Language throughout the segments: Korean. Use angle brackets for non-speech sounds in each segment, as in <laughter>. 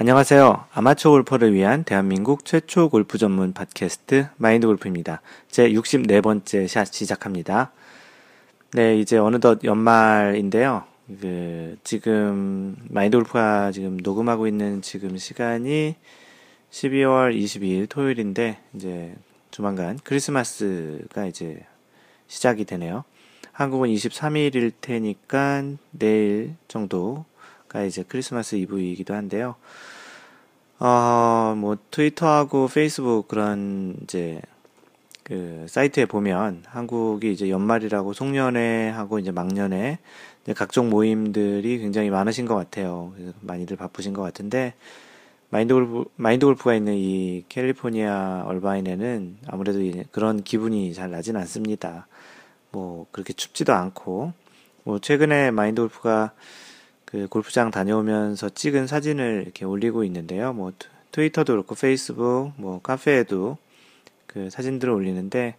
안녕하세요. 아마추어 골퍼를 위한 대한민국 최초 골프 전문 팟캐스트 마인드 골프입니다. 제 64번째 샷 시작합니다. 네, 이제 어느덧 연말인데요. 그, 지금, 마인드 골프가 지금 녹음하고 있는 지금 시간이 12월 22일 토요일인데, 이제 조만간 크리스마스가 이제 시작이 되네요. 한국은 23일일 테니까 내일 정도 가 이제 크리스마스 이브이기도 한데요. 어, 뭐, 트위터하고 페이스북 그런 이제 그 사이트에 보면 한국이 이제 연말이라고 송년회 하고 이제 막년회 이제 각종 모임들이 굉장히 많으신 것 같아요. 많이들 바쁘신 것 같은데 마인드 골프, 마인드 골프가 있는 이 캘리포니아 얼바인에는 아무래도 그런 기분이 잘 나진 않습니다. 뭐 그렇게 춥지도 않고 뭐 최근에 마인드 골프가 그 골프장 다녀오면서 찍은 사진을 이렇게 올리고 있는데요. 뭐 트위터도 그렇고 페이스북, 뭐 카페에도 그 사진들을 올리는데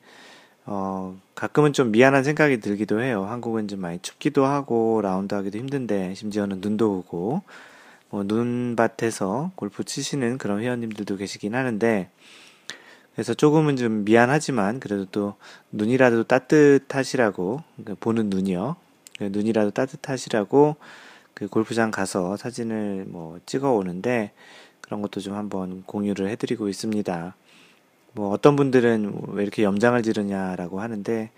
어 가끔은 좀 미안한 생각이 들기도 해요. 한국은 좀 많이 춥기도 하고 라운드 하기도 힘든데 심지어는 눈도 오고 뭐 눈밭에서 골프 치시는 그런 회원님들도 계시긴 하는데 그래서 조금은 좀 미안하지만 그래도 또 눈이라도 따뜻하시라고 그 보는 눈이요. 그 눈이라도 따뜻하시라고 그 골프장 가서 사진을 뭐 찍어 오는데 그런 것도 좀 한번 공유를 해드리고 있습니다. 뭐 어떤 분들은 왜 이렇게 염장을 지르냐라고 하는데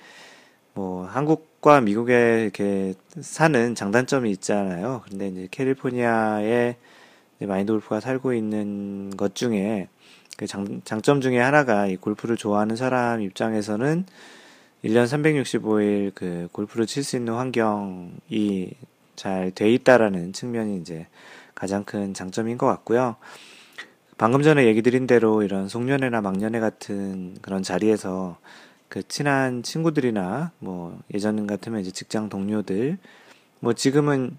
뭐 한국과 미국에 이렇게 사는 장단점이 있잖아요. 근데 이제 캘리포니아에 마인드 골프가 살고 있는 것 중에 그 장, 장점 중에 하나가 이 골프를 좋아하는 사람 입장에서는 1년 365일 그 골프를 칠 수 있는 환경이 잘 돼 있다라는 측면이 이제 가장 큰 장점인 것 같고요. 방금 전에 얘기 드린 대로 이런 송년회나 막년회 같은 그런 자리에서 그 친한 친구들이나 뭐 예전 같으면 이제 직장 동료들 뭐 지금은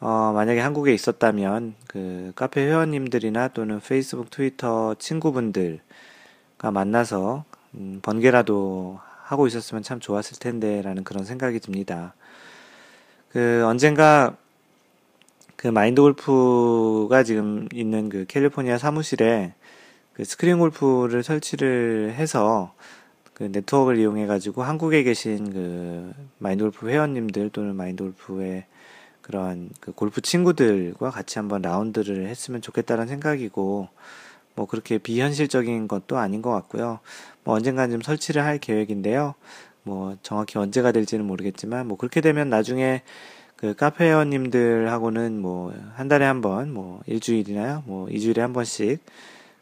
어 만약에 한국에 있었다면 그 카페 회원님들이나 또는 페이스북 트위터 친구분들과 만나서 음 번개라도 하고 있었으면 참 좋았을 텐데 라는 그런 생각이 듭니다. 그 언젠가 그 마인드 골프가 지금 있는 그 캘리포니아 사무실에 그 스크린 골프를 설치를 해서 그 네트워크를 이용해 가지고 한국에 계신 그 마인드 골프 회원님들 또는 마인드 골프의 그런 그 골프 친구들과 같이 한번 라운드를 했으면 좋겠다는 생각이고 뭐 그렇게 비현실적인 것도 아닌 것 같고요. 뭐 언젠간 좀 설치를 할 계획인데요. 뭐 정확히 언제가 될지는 모르겠지만 뭐 그렇게 되면 나중에 그 카페 회원님들하고는 뭐 한 달에 한 번, 뭐 일주일이나요? 뭐 이주일에 한 번씩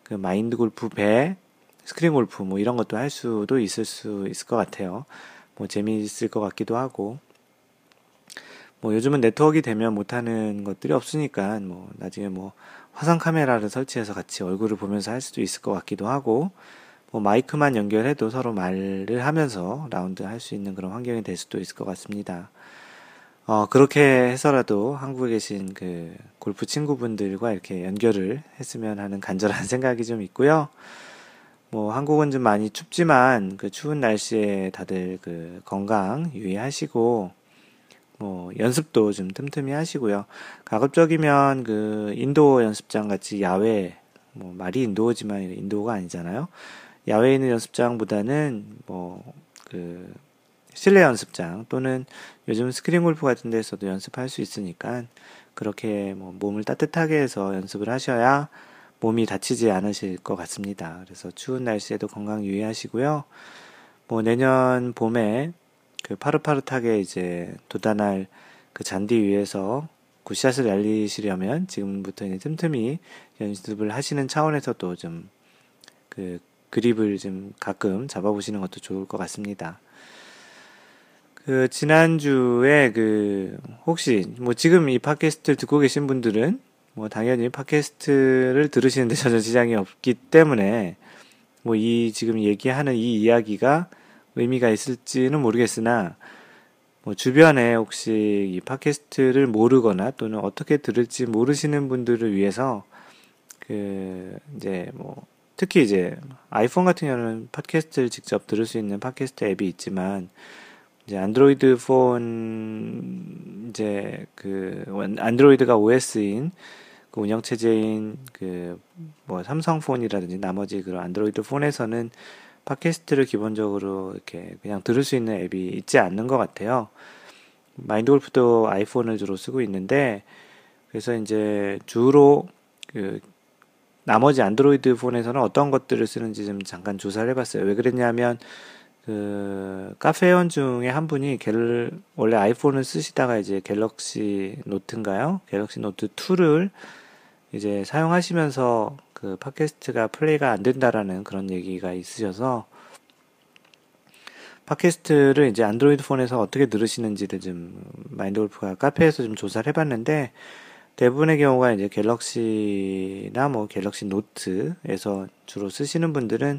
그 마인드 골프 배, 스크린 골프 뭐 이런 것도 할 수도 있을 수 있을 것 같아요. 뭐 재미있을 것 같기도 하고. 뭐 요즘은 네트워크가 되면 못하는 것들이 없으니까 뭐 나중에 뭐 화상 카메라를 설치해서 같이 얼굴을 보면서 할 수도 있을 것 같기도 하고 뭐 마이크만 연결해도 서로 말을 하면서 라운드 할 수 있는 그런 환경이 될 수도 있을 것 같습니다. 어, 그렇게 해서라도 한국에 계신 그 골프 친구분들과 이렇게 연결을 했으면 하는 간절한 <laughs> 생각이 좀 있고요. 뭐 한국은 좀 많이 춥지만 그 추운 날씨에 다들 그 건강 유의하시고 뭐 연습도 좀 틈틈이 하시고요. 가급적이면 그 indoor 연습장 같이 야외 뭐 말이 indoor지만 indoor가 아니잖아요. 야외에 있는 연습장보다는 뭐 그 실내 연습장 또는 요즘 스크린 골프 같은 데서도 연습할 수 있으니까 그렇게 뭐 몸을 따뜻하게 해서 연습을 하셔야 몸이 다치지 않으실 것 같습니다. 그래서 추운 날씨에도 건강 유의하시고요. 뭐 내년 봄에 그 파릇파릇하게 이제 도단할 그 잔디 위에서 굿샷을 날리시려면 지금부터 이제 틈틈이 연습을 하시는 차원에서도 좀 그 그립을 좀 가끔 잡아보시는 것도 좋을 것 같습니다. 그 지난주에 그 혹시 뭐 지금 이 팟캐스트를 듣고 계신 분들은 뭐 당연히 팟캐스트를 들으시는데 <laughs> 전혀 지장이 없기 때문에 뭐 이 지금 얘기하는 이 이야기가 의미가 있을지는 모르겠으나 뭐 주변에 혹시 이 팟캐스트를 모르거나 또는 어떻게 들을지 모르시는 분들을 위해서 그 이제 뭐 특히 이제 아이폰 같은 경우는 팟캐스트를 직접 들을 수 있는 팟캐스트 앱이 있지만 이제 안드로이드 폰 이제 그 안드로이드가 OS인 그 운영 체제인 그 뭐 삼성 폰이라든지 나머지 그런 안드로이드 폰에서는 팟캐스트를 기본적으로 이렇게 그냥 들을 수 있는 앱이 있지 않는 것 같아요. 마인드 골프도 아이폰을 주로 쓰고 있는데 그래서 이제 주로 그 나머지 안드로이드 폰에서는 어떤 것들을 쓰는지 좀 잠깐 조사를 해봤어요. 왜 그랬냐면 그 카페원 중에 한 분이 갤 원래 아이폰을 쓰시다가 이제 갤럭시 노트인가요? 갤럭시 노트 2를 이제 사용하시면서 그 팟캐스트가 플레이가 안 된다라는 그런 얘기가 있으셔서 팟캐스트를 이제 안드로이드 폰에서 어떻게 들으시는지를 좀 마인드 골프가 카페에서 좀 조사를 해봤는데 대부분의 경우가 이제 갤럭시나 뭐 갤럭시 노트에서 주로 쓰시는 분들은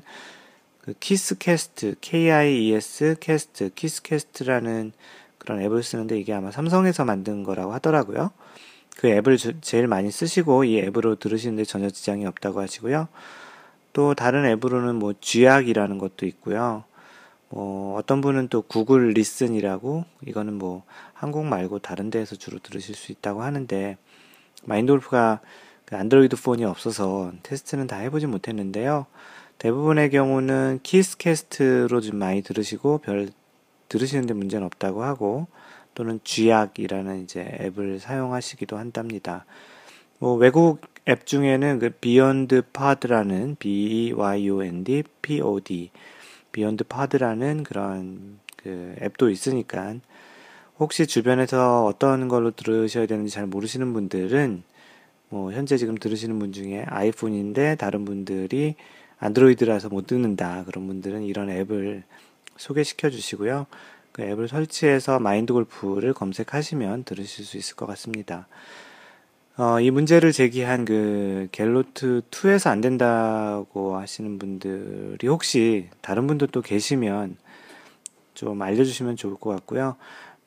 그 키스캐스트, K-I-E-S 캐스트, 키스캐스트라는 그런 앱을 쓰는데 이게 아마 삼성에서 만든 거라고 하더라고요. 그 앱을 주, 제일 많이 쓰시고 이 앱으로 들으시는데 전혀 지장이 없다고 하시고요. 또 다른 앱으로는 뭐 쥐약이라는 것도 있고요. 뭐 어떤 분은 또 Google Listen이라고 이거는 뭐 한국 말고 다른 데에서 주로 들으실 수 있다고 하는데 마인드 골프가 그 안드로이드 폰이 없어서 테스트는 다 해보지 못했는데요. 대부분의 경우는 키스캐스트로 좀 많이 들으시고 별 들으시는데 문제는 없다고 하고 또는 쥐약이라는 이제 앱을 사용하시기도 한답니다. 뭐 외국 앱 중에는 그 BeyondPod라는 B E Y O N D P O D BeyondPod라는 그런 그 앱도 있으니까 혹시 주변에서 어떤 걸로 들으셔야 되는지 잘 모르시는 분들은 뭐 현재 지금 들으시는 분 중에 아이폰인데 다른 분들이 안드로이드라서 못 듣는다. 그런 분들은 이런 앱을 소개시켜 주시고요. 그 앱을 설치해서 마인드 골프를 검색하시면 들으실 수 있을 것 같습니다. 어, 이 문제를 제기한 그 갤로트 2에서 안 된다고 하시는 분들이 혹시 다른 분들도 계시면 좀 알려주시면 좋을 것 같고요.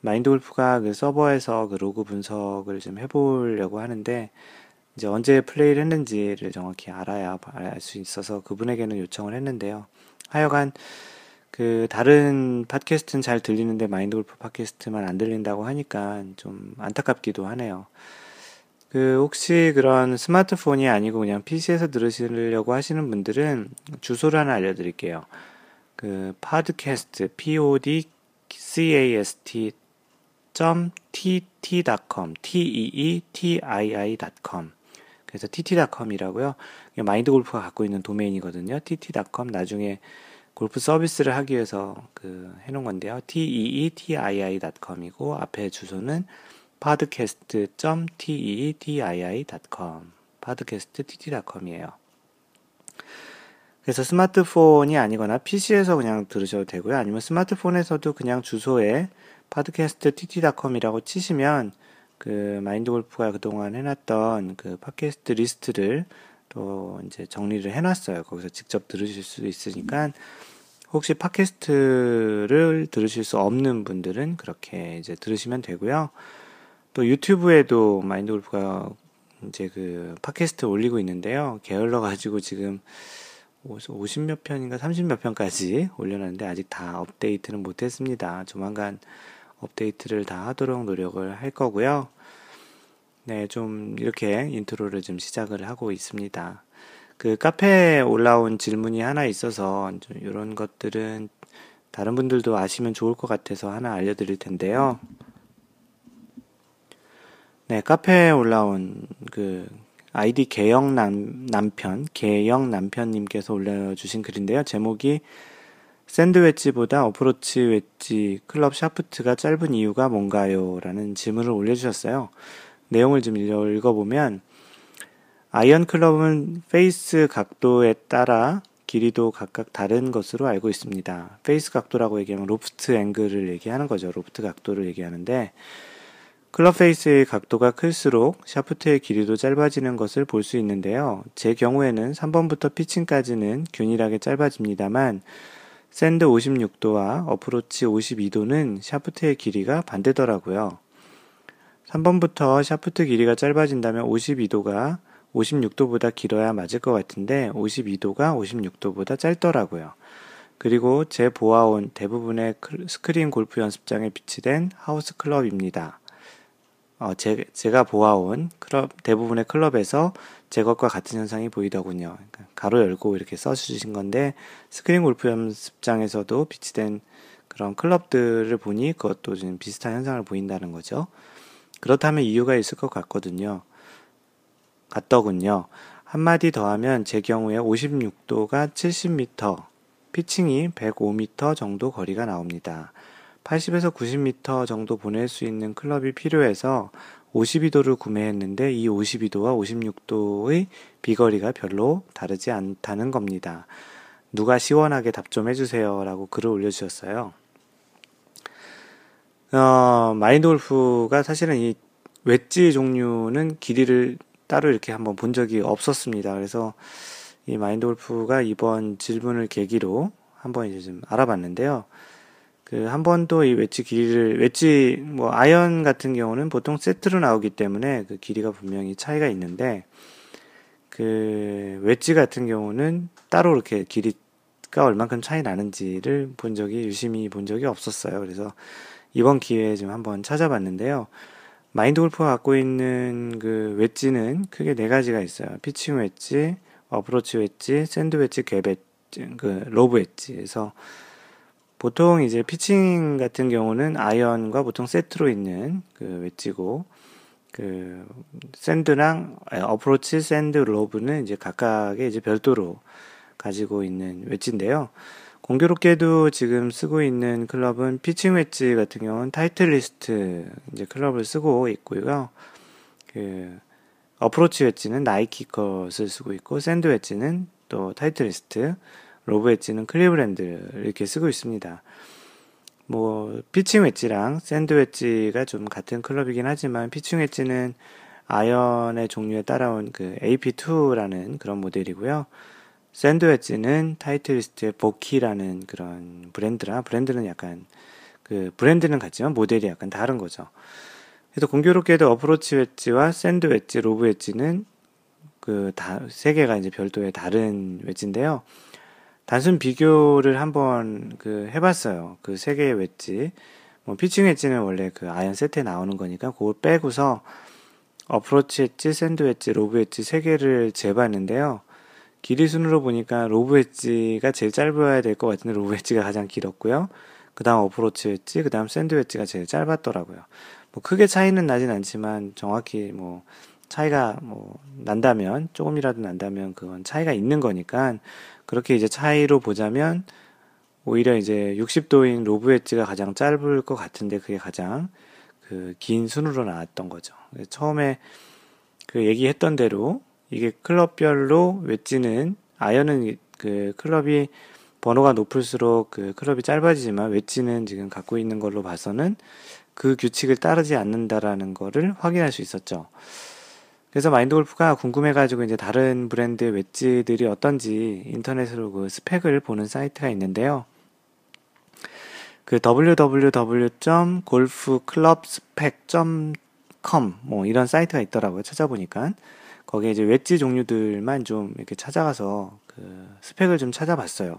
마인드 골프가 그 서버에서 그 로그 분석을 좀 해보려고 하는데 이제 언제 플레이를 했는지를 정확히 알아야 알 수 있어서 그분에게는 요청을 했는데요. 하여간 그 다른 팟캐스트는 잘 들리는데 마인드 골프 팟캐스트만 안 들린다고 하니까 좀 안타깝기도 하네요. 그 혹시 그런 스마트폰이 아니고 그냥 PC에서 들으시려고 하시는 분들은 주소를 하나 알려드릴게요. 그 팟캐스트 p o d c a s t tt.com, t-e-e-t-i-i.com. 그래서 tt.com이라고요. 마인드 골프가 갖고 있는 도메인이거든요. tt.com 나중에 골프 서비스를 하기 위해서 그 해놓은 건데요. t-e-e-t-i-i.com이고 앞에 주소는 podcast.teetii.com podcast.tt.com이에요. 그래서 스마트폰이 아니거나 PC에서 그냥 들으셔도 되고요. 아니면 스마트폰에서도 그냥 주소에 팟캐스트 tt.com이라고 치시면 그 마인드 골프가 그동안 해놨던 그 팟캐스트 리스트를 또 이제 정리를 해놨어요. 거기서 직접 들으실 수 있으니까 혹시 팟캐스트를 들으실 수 없는 분들은 그렇게 이제 들으시면 되고요. 또 유튜브에도 마인드 골프가 이제 그 팟캐스트 올리고 있는데요. 게을러 가지고 지금 50 몇 편인가 30 몇 편까지 <laughs> 올려놨는데 아직 다 업데이트는 못했습니다. 조만간 업데이트를 다 하도록 노력을 할 거고요. 네, 좀 이렇게 인트로를 좀 시작을 하고 있습니다. 그 카페에 올라온 질문이 하나 있어서 좀 이런 것들은 다른 분들도 아시면 좋을 것 같아서 하나 알려드릴 텐데요. 네, 카페에 올라온 그 아이디 개영 남, 남편, 개영 남편님께서 올려주신 글인데요. 제목이 샌드 웨지보다 어프로치 웨지 클럽 샤프트가 짧은 이유가 뭔가요? 라는 질문을 올려주셨어요. 내용을 좀 읽어보면, 아이언 클럽은 페이스 각도에 따라 길이도 각각 다른 것으로 알고 있습니다. 페이스 각도라고 얘기하면 로프트 앵글을 얘기하는 거죠. 로프트 각도를 얘기하는데, 클럽 페이스의 각도가 클수록 샤프트의 길이도 짧아지는 것을 볼 수 있는데요. 제 경우에는 3번부터 피칭까지는 균일하게 짧아집니다만, 샌드 56도와 어프로치 52도는 샤프트의 길이가 반대더라고요. 3번부터 샤프트 길이가 짧아진다면 52도가 56도보다 길어야 맞을 것 같은데 52도가 56도보다 짧더라고요. 그리고 제 보아온 대부분의 스크린 골프 연습장에 비치된 하우스 클럽입니다. 어, 제, 제가 보아온 클럽, 대부분의 클럽에서 제 것과 같은 현상이 보이더군요. 그러니까 가로 열고 이렇게 써주신 건데, 스크린 골프 연습장에서도 비치된 그런 클럽들을 보니 그것도 좀 비슷한 현상을 보인다는 거죠. 그렇다면 이유가 있을 것 같거든요. 같더군요. 한마디 더하면 제 경우에 56도가 70m, 피칭이 105m 정도 거리가 나옵니다. 80에서 90m 정도 보낼 수 있는 클럽이 필요해서 52도를 구매했는데 이 52도와 56도의 비거리가 별로 다르지 않다는 겁니다. 누가 시원하게 답 좀 해주세요. 라고 글을 올려주셨어요. 어, 마인드 골프가 사실은 이 웨지 종류는 길이를 따로 이렇게 한번 본 적이 없었습니다. 그래서 이 마인드 골프가 이번 질문을 계기로 한번 이제 좀 알아봤는데요. 그 한 번도 이 웨지 길이를 웨지 뭐 아이언 같은 경우는 보통 세트로 나오기 때문에 그 길이가 분명히 차이가 있는데 그 웨지 같은 경우는 따로 이렇게 길이가 얼만큼 차이 나는지를 본 적이 유심히 본 적이 없었어요. 그래서 이번 기회에 좀 한번 찾아봤는데요. 마인드 골프가 갖고 있는 그 웨지는 크게 네 가지가 있어요. 피칭 웨지, 어프로치 웨지, 샌드 웨지, 갭 웨지, 그 로브 웨지에서 보통 이제 피칭 같은 경우는 아이언과 보통 세트로 있는 그 웨지고 그 샌드랑 어프로치 샌드 로브는 이제 각각의 이제 별도로 가지고 있는 웨지인데요. 공교롭게도 지금 쓰고 있는 클럽은 피칭 웨지 같은 경우는 타이틀리스트 이제 클럽을 쓰고 있고요. 그 어프로치 웨지는 나이키 것을 쓰고 있고 샌드 웨지는 또 타이틀리스트 로브 웨지는 클리브랜드 이렇게 쓰고 있습니다. 뭐 피칭 웨지랑 샌드 웨지가 좀 같은 클럽이긴 하지만 피칭 웨지는 아이언의 종류에 따라온 그 AP2라는 그런 모델이고요. 샌드 웨지는 타이틀리스트의 보키라는 그런 브랜드라 브랜드는 약간 그 브랜드는 같지만 모델이 약간 다른 거죠. 그래서 공교롭게도 어프로치 웨지와 샌드 웨지, 로브 웨지는 그 다 세 개가 이제 별도의 다른 웨지인데요. 단순 비교를 한번 그 해봤어요. 그 세 개의 웨지. 뭐 피칭 웨지는 원래 그 아이언 세트에 나오는 거니까 그걸 빼고서 어프로치 웨지, 샌드 웨지, 로브 웨지 세 개를 재봤는데요. 길이 순으로 보니까 로브 웨지가 제일 짧아야 될 것 같은데 로브 웨지가 가장 길었고요. 그 다음 어프로치 웨지, 그 다음 샌드 웨지가 제일 짧았더라고요. 뭐 크게 차이는 나진 않지만 정확히 뭐 차이가 뭐 난다면 조금이라도 난다면 그건 차이가 있는 거니까 그렇게 이제 차이로 보자면 오히려 이제 60도인 로브 웨지가 가장 짧을 것 같은데 그게 가장 그 긴 순으로 나왔던 거죠. 처음에 그 얘기했던 대로 이게 클럽별로 웨지는 아이언은 그 클럽이 번호가 높을수록 그 클럽이 짧아지지만 웨지는 지금 갖고 있는 걸로 봐서는 그 규칙을 따르지 않는다라는 거를 확인할 수 있었죠. 그래서 마인드 골프가 궁금해가지고 이제 다른 브랜드의 웨지들이 어떤지 인터넷으로 그 스펙을 보는 사이트가 있는데요. 그 www.golfclubspec.com 뭐 이런 사이트가 있더라고요. 찾아보니까. 거기에 이제 웨지 종류들만 좀 이렇게 찾아가서 그 스펙을 좀 찾아봤어요.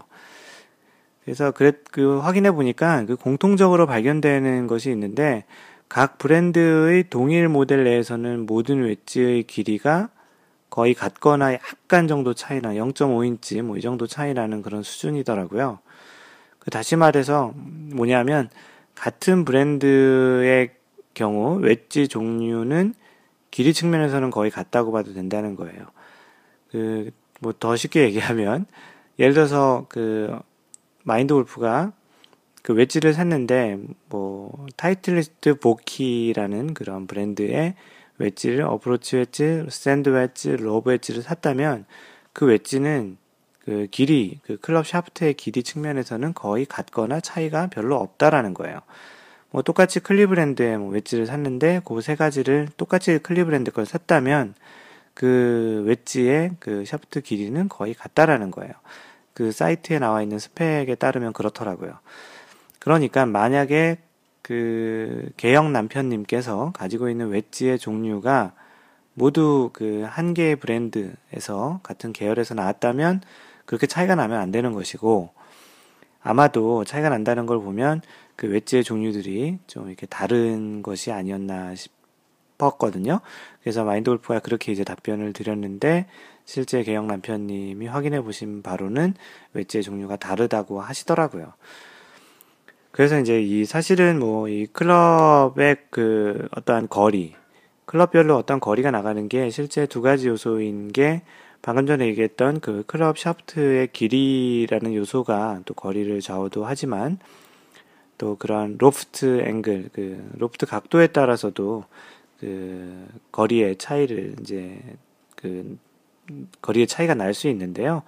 그래서 그랬, 그 확인해 보니까 그 공통적으로 발견되는 것이 있는데 각 브랜드의 동일 모델 내에서는 모든 웨지의 길이가 거의 같거나 약간 정도 차이나 0.5인치 뭐 이 정도 차이라는 그런 수준이더라고요. 그 다시 말해서 뭐냐면 같은 브랜드의 경우 웨지 종류는 길이 측면에서는 거의 같다고 봐도 된다는 거예요. 그 뭐 더 쉽게 얘기하면 예를 들어서 그 마인드 골프가 그 웨지를 샀는데 뭐 타이틀리스트 보키라는 그런 브랜드의 웨지를 어프로치 웨지, 샌드 웨지, 로브 웨지를 샀다면 그 웨지는 그 길이 그 클럽 샤프트의 길이 측면에서는 거의 같거나 차이가 별로 없다라는 거예요. 뭐 똑같이 클리브랜드의 뭐 웨지를 샀는데 그 세 가지를 똑같이 클리브랜드 걸 샀다면 그 웨지의 그 샤프트 길이는 거의 같다라는 거예요. 그 사이트에 나와 있는 스펙에 따르면 그렇더라고요. 그러니까 만약에 그 개영 남편님께서 가지고 있는 웨지의 종류가 모두 그 한 개의 브랜드에서 같은 계열에서 나왔다면 그렇게 차이가 나면 안 되는 것이고 아마도 차이가 난다는 걸 보면 그 웨지의 종류들이 좀 이렇게 다른 것이 아니었나 싶었거든요. 그래서 마인드 골프가 그렇게 이제 답변을 드렸는데 실제 개영 남편님이 확인해 보신 바로는 웨지의 종류가 다르다고 하시더라고요. 그래서 이제 이 사실은 뭐 이 클럽의 그 어떠한 거리, 클럽별로 어떤 거리가 나가는 게 실제 두 가지 요소인 게 방금 전에 얘기했던 그 클럽 샤프트의 길이라는 요소가 또 거리를 좌우도 하지만 또 그런 로프트 앵글, 그 로프트 각도에 따라서도 그 거리의 차이를 이제 그 거리의 차이가 날 수 있는데요.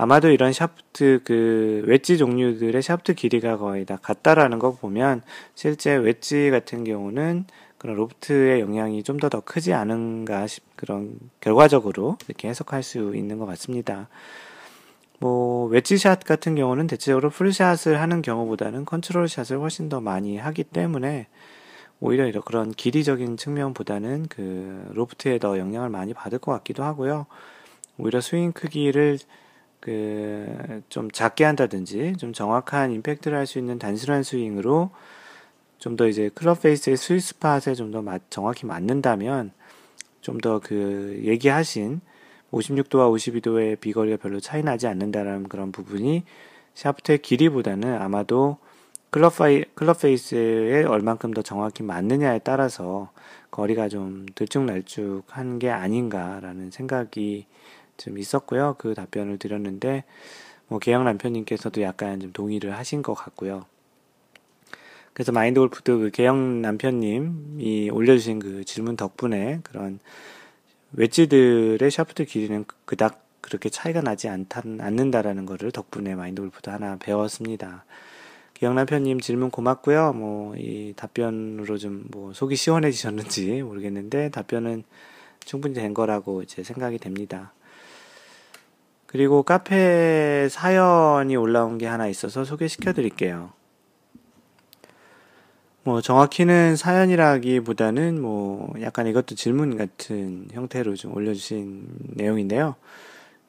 아마도 이런 샤프트 그 웨지 종류들의 샤프트 길이가 거의 다 같다라는 거 보면 실제 웨지 같은 경우는 그런 로프트의 영향이 좀더더 크지 않은가 싶 그런 결과적으로 이렇게 해석할 수 있는 것 같습니다. 뭐 웨지샷 같은 경우는 대체적으로 full shot을 하는 경우보다는 컨트롤 샷을 훨씬 더 많이 하기 때문에 오히려 이런 그런 길이적인 측면보다는 그 로프트에 더 영향을 많이 받을 것 같기도 하고요. 오히려 스윙 크기를 그 좀 작게 한다든지 좀 정확한 임팩트를 할 수 있는 단순한 스윙으로 좀 더 이제 클럽 페이스의 스윗 스팟에 좀 더 정확히 맞는다면 좀 더 그 얘기하신 56도와 52도의 비거리가 별로 차이 나지 않는다라는 그런 부분이 샤프트의 길이보다는 아마도 클럽 파이, 클럽 페이스에 얼만큼 더 정확히 맞느냐에 따라서 거리가 좀 들쭉날쭉한 게 아닌가라는 생각이 좀 있었고요. 그 답변을 드렸는데, 뭐, 개영 남편님께서도 약간 좀 동의를 하신 것 같고요. 그래서 마인드 골프도 그 개영 남편님이 올려주신 그 질문 덕분에 그런 웨지들의 샤프트 길이는 그닥 그렇게 차이가 나지 않다, 않는다라는 거를 덕분에 마인드 골프도 하나 배웠습니다. 기영 남편님 질문 고맙고요. 뭐, 이 답변으로 좀 뭐 속이 시원해지셨는지 모르겠는데 답변은 충분히 된 거라고 이제 생각이 됩니다. 그리고 카페 사연이 올라온 게 하나 있어서 소개시켜 드릴게요. 뭐 정확히는 사연이라기보다는 뭐 약간 이것도 질문 같은 형태로 좀 올려주신 내용인데요.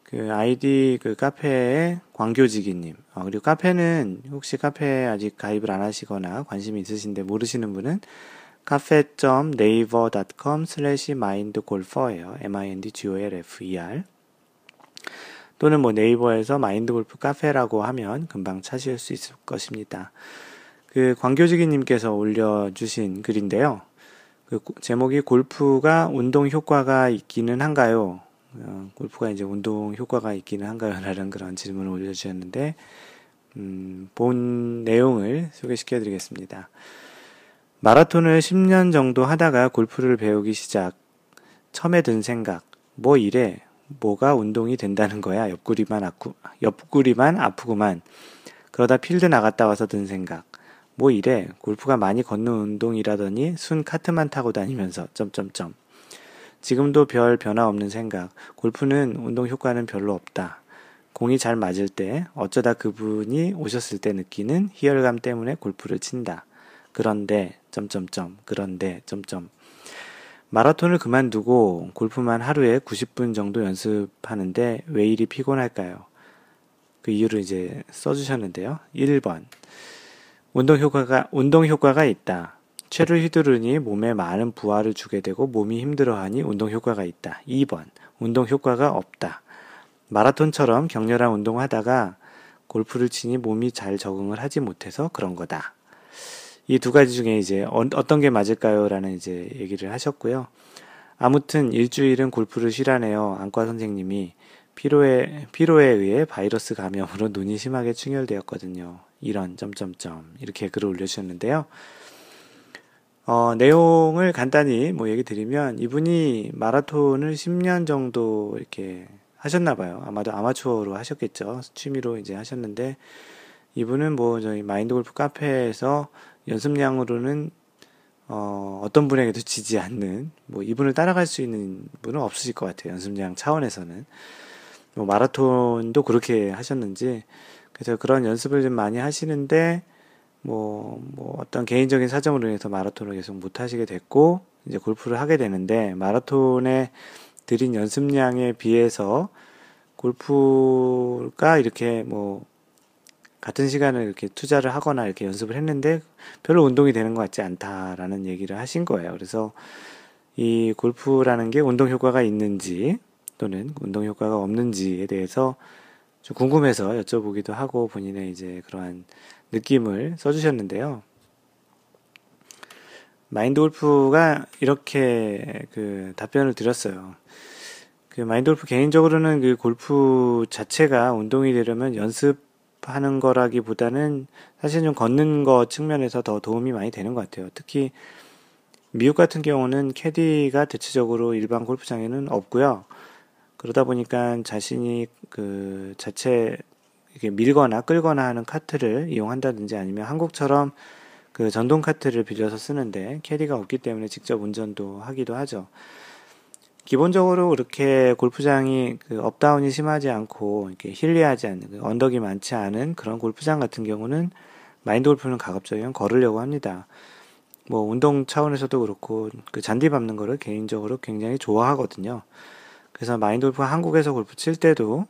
그 아이디 그 카페의 광교지기님 어, 그리고 카페는 혹시 카페 아직 가입을 안 하시거나 관심이 있으신데 모르시는 분은 cafe.naver.com slash mindgolfer예요. m-i-n-d-g-o-l-f-e-r 또는 뭐 네이버에서 마인드 골프 카페라고 하면 금방 찾으실 수 있을 것입니다. 그 광교지기님께서 올려주신 글인데요. 그 제목이 골프가 운동 효과가 있기는 한가요? 어, 골프가 이제 운동 효과가 있기는 한가요? <laughs> 라는 그런 질문을 올려주셨는데, 음, 본 내용을 소개시켜 드리겠습니다. 마라톤을 10년 정도 하다가 골프를 배우기 시작. 처음에 든 생각. 뭐 이래. 뭐가 운동이 된다는 거야. 옆구리만 아프, 옆구리만 아프구만. 그러다 필드 나갔다 와서 든 생각. 뭐 이래. 골프가 많이 걷는 운동이라더니 순 카트만 타고 다니면서 점점점. 지금도 별 변화 없는 생각. 골프는 운동 효과는 별로 없다. 공이 잘 맞을 때 어쩌다 그분이 오셨을 때 느끼는 희열감 때문에 골프를 친다. 그런데 점점점 그런데 점점 마라톤을 그만두고 골프만 하루에 90분 정도 연습하는데 왜 이리 피곤할까요? 그 이유를 이제 써주셨는데요. 1번. 운동 효과가, 운동 효과가 있다. 채를 휘두르니 몸에 많은 부하를 주게 되고 몸이 힘들어하니 운동 효과가 있다. 2번. 운동 효과가 없다. 마라톤처럼 격렬한 운동하다가 골프를 치니 몸이 잘 적응을 하지 못해서 그런 거다. 이 두 가지 중에 이제 어, 어떤 게 맞을까요? 라는 이제 얘기를 하셨고요. 아무튼 일주일은 골프를 쉬라네요. 안과 선생님이 피로에, 피로에 의해 바이러스 감염으로 눈이 심하게 충혈되었거든요. 이런 점점점 이렇게 글을 올려주셨는데요. 어, 내용을 간단히 뭐 얘기 드리면 이분이 마라톤을 10년 정도 이렇게 하셨나 봐요. 아마도 아마추어로 하셨겠죠. 취미로 이제 하셨는데 이분은 뭐 저희 마인드 골프 카페에서 연습량으로는 어, 어떤 분에게도 지지 않는 뭐 이분을 따라갈 수 있는 분은 없으실 것 같아요. 연습량 차원에서는 뭐 마라톤도 그렇게 하셨는지 그래서 그런 연습을 좀 많이 하시는데 뭐, 뭐 어떤 개인적인 사정으로 인해서 마라톤을 계속 못 하시게 됐고 이제 골프를 하게 되는데 마라톤에 들인 연습량에 비해서 골프가 이렇게 뭐 같은 시간을 이렇게 투자를 하거나 이렇게 연습을 했는데 별로 운동이 되는 것 같지 않다라는 얘기를 하신 거예요. 그래서 이 골프라는 게 운동 효과가 있는지 또는 운동 효과가 없는지에 대해서 좀 궁금해서 여쭤보기도 하고 본인의 이제 그러한 느낌을 써주셨는데요. 마인드 골프가 이렇게 그 답변을 드렸어요. 그 마인드 골프 개인적으로는 그 골프 자체가 운동이 되려면 연습 하는 거라기보다는 사실 좀 걷는 거 측면에서 더 도움이 많이 되는 것 같아요. 특히 미국 같은 경우는 캐디가 대체적으로 일반 골프장에는 없고요. 그러다 보니까 자신이 그 자체 이게 밀거나 끌거나 하는 카트를 이용한다든지 아니면 한국처럼 그 전동 카트를 빌려서 쓰는데 캐디가 없기 때문에 직접 운전도 하기도 하죠. 기본적으로 그렇게 골프장이 그 업다운이 심하지 않고 이렇게 hilly하지 않는 그 언덕이 많지 않은 그런 골프장 같은 경우는 마인드 골프는 가급적이면 걸으려고 합니다. 뭐 운동 차원에서도 그렇고 그 잔디 밟는 거를 개인적으로 굉장히 좋아하거든요. 그래서 마인드 골프 한국에서 골프 칠 때도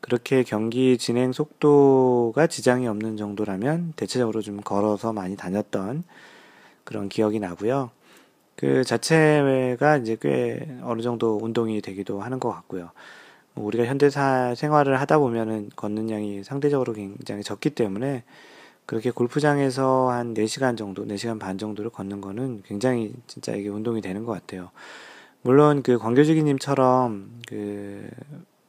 그렇게 경기 진행 속도가 지장이 없는 정도라면 대체적으로 좀 걸어서 많이 다녔던 그런 기억이 나고요. 그 자체가 이제 꽤 어느 정도 운동이 되기도 하는 것 같고요. 뭐 우리가 현대사 생활을 하다 보면은 걷는 양이 상대적으로 굉장히 적기 때문에 그렇게 골프장에서 한 4시간 정도, 4시간 반 정도를 걷는 거는 굉장히 진짜 이게 운동이 되는 것 같아요. 물론 그 광교주기님처럼 그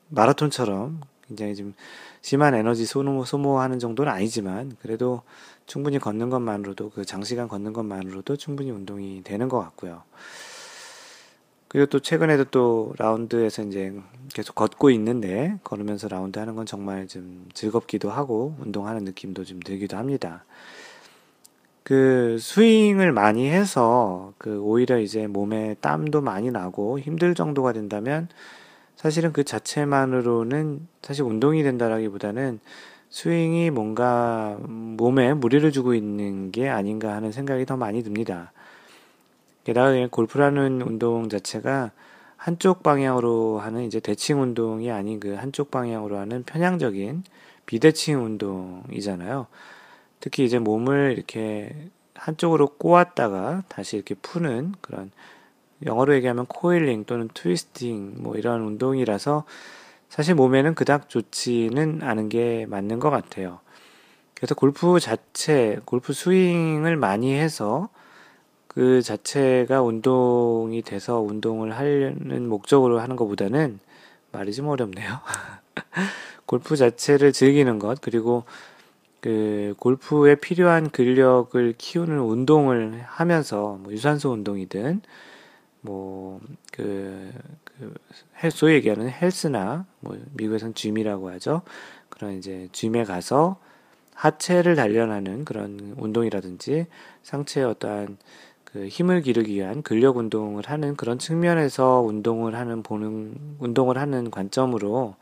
마라톤처럼 굉장히 좀 심한 에너지 소모, 소모하는 정도는 아니지만 그래도 충분히 걷는 것만으로도 그 장시간 걷는 것만으로도 충분히 운동이 되는 것 같고요. 그리고 또 최근에도 또 라운드에서 이제 계속 걷고 있는데 걸으면서 라운드 하는 건 정말 좀 즐겁기도 하고 운동하는 느낌도 좀 들기도 합니다. 그 스윙을 많이 해서 그 오히려 이제 몸에 땀도 많이 나고 힘들 정도가 된다면 사실은 그 자체만으로는 사실 운동이 된다라기보다는 스윙이 뭔가 몸에 무리를 주고 있는 게 아닌가 하는 생각이 더 많이 듭니다. 게다가 골프라는 운동 자체가 한쪽 방향으로 하는 이제 대칭 운동이 아닌 그 한쪽 방향으로 하는 편향적인 비대칭 운동이잖아요. 특히 이제 몸을 이렇게 한쪽으로 꼬았다가 다시 이렇게 푸는 그런 영어로 얘기하면 코일링 또는 트위스팅 뭐 이런 운동이라서 사실 몸에는 그닥 좋지는 않은 게 맞는 것 같아요. 그래서 골프 자체, 골프 스윙을 많이 해서 그 자체가 운동이 돼서 운동을 하려는 목적으로 하는 것보다는 말이 좀 어렵네요. <laughs> 골프 자체를 즐기는 것, 그리고 그 골프에 필요한 근력을 키우는 운동을 하면서 뭐 유산소 운동이든 뭐그 그 소위 얘기하는 헬스나 뭐 미국에선 짐이라고 하죠. 그런 이제 짐에 가서 하체를 단련하는 그런 운동이라든지 상체의 어떠한 그 힘을 기르기 위한 근력 운동을 하는 그런 측면에서 운동을 하는 보는 운동을 하는 관점으로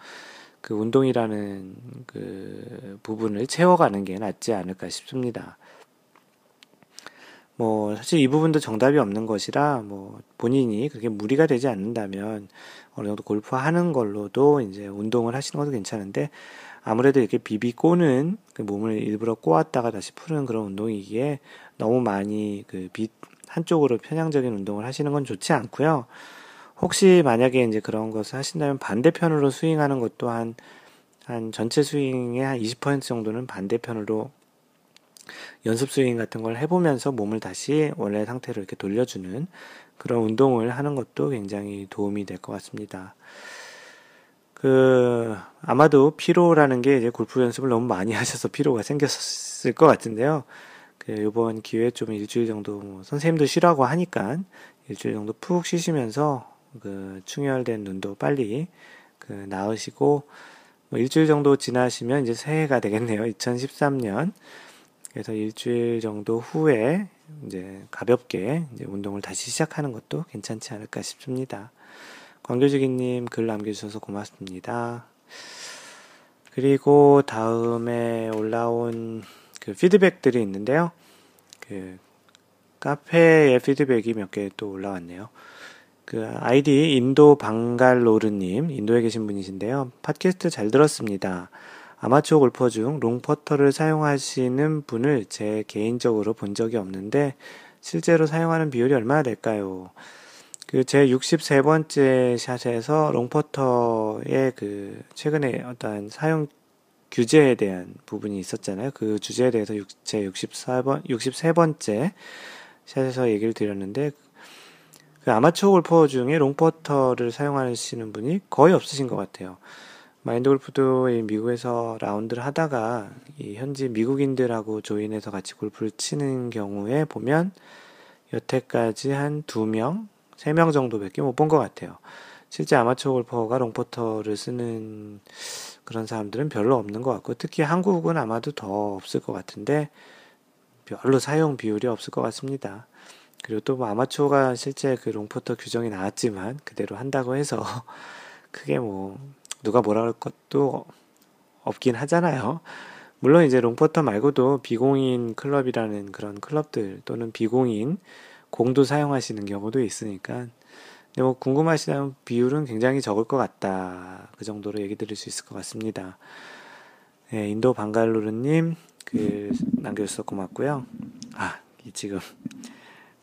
그 운동이라는 그 부분을 채워가는 게 낫지 않을까 싶습니다. 뭐 사실 이 부분도 정답이 없는 것이라 뭐 본인이 그렇게 무리가 되지 않는다면 어느 정도 골프 하는 걸로도 이제 운동을 하시는 것도 괜찮은데 아무래도 이렇게 비비 꼬는 그 몸을 일부러 꼬았다가 다시 푸는 그런 운동이기에 너무 많이 그 빛 한쪽으로 편향적인 운동을 하시는 건 좋지 않고요. 혹시 만약에 이제 그런 것을 하신다면 반대편으로 스윙하는 것도 한, 한 전체 스윙의 한 20% 정도는 반대편으로 연습 스윙 같은 걸 해보면서 몸을 다시 원래 상태로 이렇게 돌려주는 그런 운동을 하는 것도 굉장히 도움이 될 것 같습니다. 그, 아마도 피로라는 게 이제 골프 연습을 너무 많이 <laughs> 하셔서 피로가 생겼을 것 같은데요. 그, 요번 기회에 좀 일주일 정도 뭐 선생님도 쉬라고 하니까 일주일 정도 푹 쉬시면서 그 충혈된 눈도 빨리 그 나으시고 뭐 일주일 정도 지나시면 이제 새해가 되겠네요. 2013년. 그래서 일주일 정도 후에 이제 가볍게 이제 운동을 다시 시작하는 것도 괜찮지 않을까 싶습니다. 광교지기님 글 남겨주셔서 고맙습니다. 그리고 다음에 올라온 그 피드백들이 있는데요. 그 카페의 피드백이 몇 개 또 올라왔네요. 그 아이디 인도 방갈로르님 인도에 계신 분이신데요. 팟캐스트 잘 들었습니다. 아마추어 골퍼 중 롱퍼터를 사용하시는 분을 제 개인적으로 본 적이 없는데 실제로 사용하는 비율이 얼마나 될까요? 그 제 63번째 샷에서 롱퍼터의 그 최근에 어떤 사용 규제에 대한 부분이 있었잖아요. 그 주제에 대해서 제 64번 63번째 샷에서 얘기를 드렸는데 그 아마추어 골퍼 중에 롱퍼터를 사용하시는 분이 거의 없으신 것 같아요. 마인드 골프도 미국에서 라운드를 하다가 이 현지 미국인들하고 조인해서 같이 골프를 치는 경우에 보면 여태까지 한 두 명, 세 명 정도밖에 못 본 것 같아요. 실제 아마추어 골퍼가 롱포터를 쓰는 그런 사람들은 별로 없는 것 같고, 특히 한국은 아마도 더 없을 것 같은데, 별로 사용 비율이 없을 것 같습니다. 그리고 또 뭐 아마추어가 실제 그 롱포터 규정이 나왔지만, 그대로 한다고 해서, <laughs> 크게 뭐, 누가 뭐라 할 것도 없긴 하잖아요. 물론 이제 롱퍼터 말고도 비공인 클럽이라는 그런 클럽들 또는 비공인 공도 사용하시는 경우도 있으니까 근데 뭐 궁금하시다면 비율은 굉장히 적을 것 같다. 그 정도로 얘기 드릴 수 있을 것 같습니다. 네, 인도 방갈루르님 그 남겨주셔서 고맙고요. 아, 지금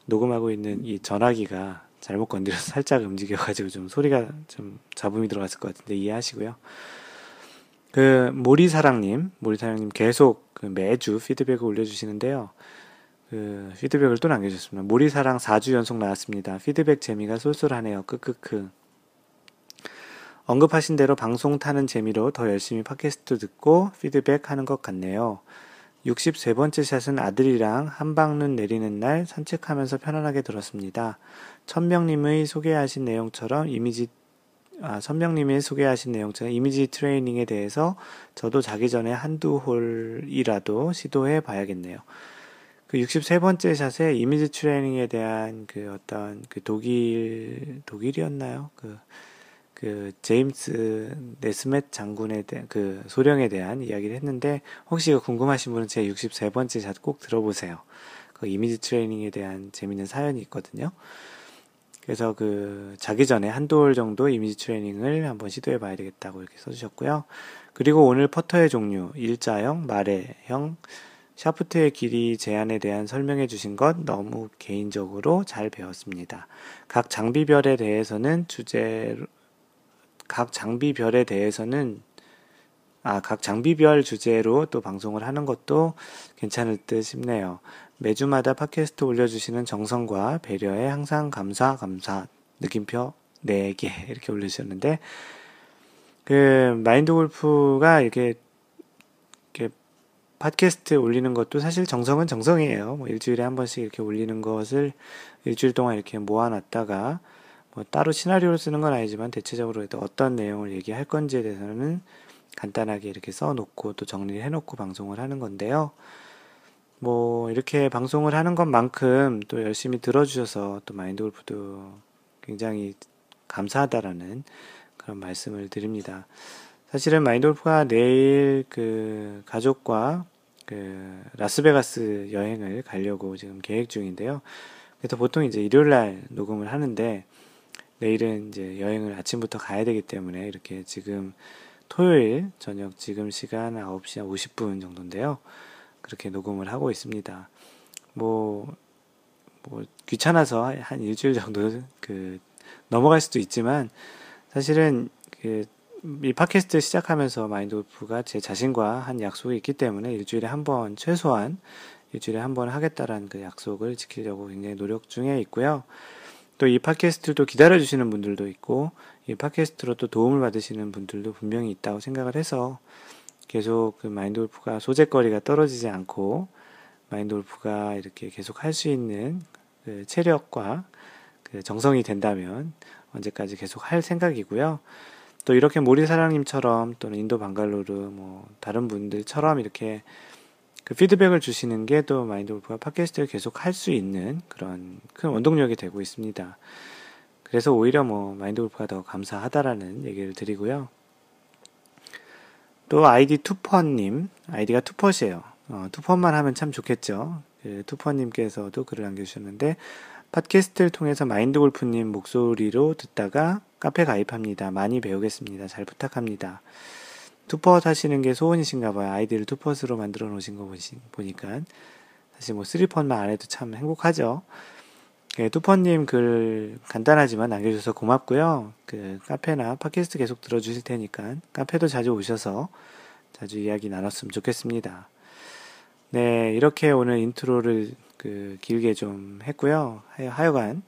녹음하고 있는 이 전화기가 잘못 건드려서 <laughs> 살짝 움직여가지고 좀 소리가 좀 잡음이 들어갔을 것 같은데 이해하시고요. 그 모리사랑님, 모리사랑님 계속 그 매주 피드백을 올려주시는데요. 그 피드백을 또 남겨주셨습니다. 모리사랑 4주 연속 나왔습니다. 피드백 재미가 쏠쏠하네요. 크크크. 언급하신 대로 방송 타는 재미로 더 열심히 팟캐스트 듣고 피드백 하는 것 같네요. 63번째 샷은 아들이랑 한방눈 내리는 날 산책하면서 편안하게 들었습니다. 천명님의 소개하신 내용처럼 이미지 아, 선명님이 소개하신 내용처럼 이미지 트레이닝에 대해서 저도 자기 전에 한두 홀이라도 시도해 봐야겠네요. 그 63번째 샷에 이미지 트레이닝에 대한 그 어떤 그 독일, 독일이었나요? 그, 그 제임스 네스멧 장군에 대한 그 소령에 대한 이야기를 했는데 혹시 궁금하신 분은 제 63번째 샷 꼭 들어보세요. 그 이미지 트레이닝에 대한 재밌는 사연이 있거든요. 그래서 그 자기 전에 한두 월 정도 이미지 트레이닝을 한번 시도해 봐야 되겠다고 이렇게 써주셨고요. 그리고 오늘 퍼터의 종류, 일자형, 마레형, 샤프트의 길이 제한에 대한 설명해 주신 것 너무 개인적으로 잘 배웠습니다. 각 장비별에 대해서는 주제, 각 장비별에 대해서는 아, 각 장비별 주제로 또 방송을 하는 것도 괜찮을 듯 싶네요. 매주마다 팟캐스트 올려주시는 정성과 배려에 항상 감사, 감사, 느낌표 4개 <laughs> 이렇게 올려주셨는데, 그, 마인드 골프가 이렇게, 이렇게 팟캐스트 올리는 것도 사실 정성은 정성이에요. 뭐 일주일에 한 번씩 이렇게 올리는 것을 일주일 동안 이렇게 모아놨다가, 뭐 따로 시나리오를 쓰는 건 아니지만 대체적으로 어떤 내용을 얘기할 건지에 대해서는 간단하게 이렇게 써놓고 또 정리를 해놓고 방송을 하는 건데요. 뭐 이렇게 방송을 하는 것만큼 또 열심히 들어주셔서 또 마인드 골프도 굉장히 감사하다라는 그런 말씀을 드립니다. 사실은 마인드 골프가 내일 그 가족과 그 라스베가스 여행을 가려고 지금 계획 중인데요. 그래서 보통 이제 일요일 날 녹음을 하는데 내일은 이제 여행을 아침부터 가야 되기 때문에 이렇게 지금 토요일 저녁 지금 시간 9시 50분 정도인데요. 그렇게 녹음을 하고 있습니다. 뭐, 뭐, 귀찮아서 한 일주일 정도 그, 넘어갈 수도 있지만, 사실은 그, 이 팟캐스트 시작하면서 마인드골프가 제 자신과 한 약속이 있기 때문에 일주일에 한 번, 최소한 일주일에 한 번 하겠다라는 그 약속을 지키려고 굉장히 노력 중에 있고요. 또 이 팟캐스트를 또 기다려주시는 분들도 있고, 이 팟캐스트로 또 도움을 받으시는 분들도 분명히 있다고 생각을 해서, 계속 그 마인드 골프가 소재거리가 떨어지지 않고 마인드 골프가 이렇게 계속 할 수 있는 그 체력과 그 정성이 된다면 언제까지 계속 할 생각이고요. 또 이렇게 모리사랑님처럼 또는 인도 방갈로르 뭐 다른 분들처럼 이렇게 그 피드백을 주시는 게 또 마인드 골프가 팟캐스트를 계속 할 수 있는 그런 큰 원동력이 되고 있습니다. 그래서 오히려 뭐 마인드 골프가 더 감사하다라는 얘기를 드리고요. 또 아이디 투펏님, 아이디가 투펏이에요. 어, two putt만 하면 참 좋겠죠. 그 투펏님께서도 글을 남겨주셨는데, 팟캐스트를 통해서 마인드 골프님 목소리로 듣다가 카페 가입합니다. 많이 배우겠습니다. 잘 부탁합니다. two putt 하시는 게 소원이신가 봐요. 아이디를 투펏으로 만들어 놓으신 거 보시, 보니까. 사실 뭐 three putt만 안 해도 참 행복하죠. 예, 투펏님 글 간단하지만 남겨주셔서 고맙고요. 그 카페나 팟캐스트 계속 들어주실 테니까 카페도 자주 오셔서 자주 이야기 나눴으면 좋겠습니다. 네, 이렇게 오늘 인트로를 그 길게 좀 했고요. 하여간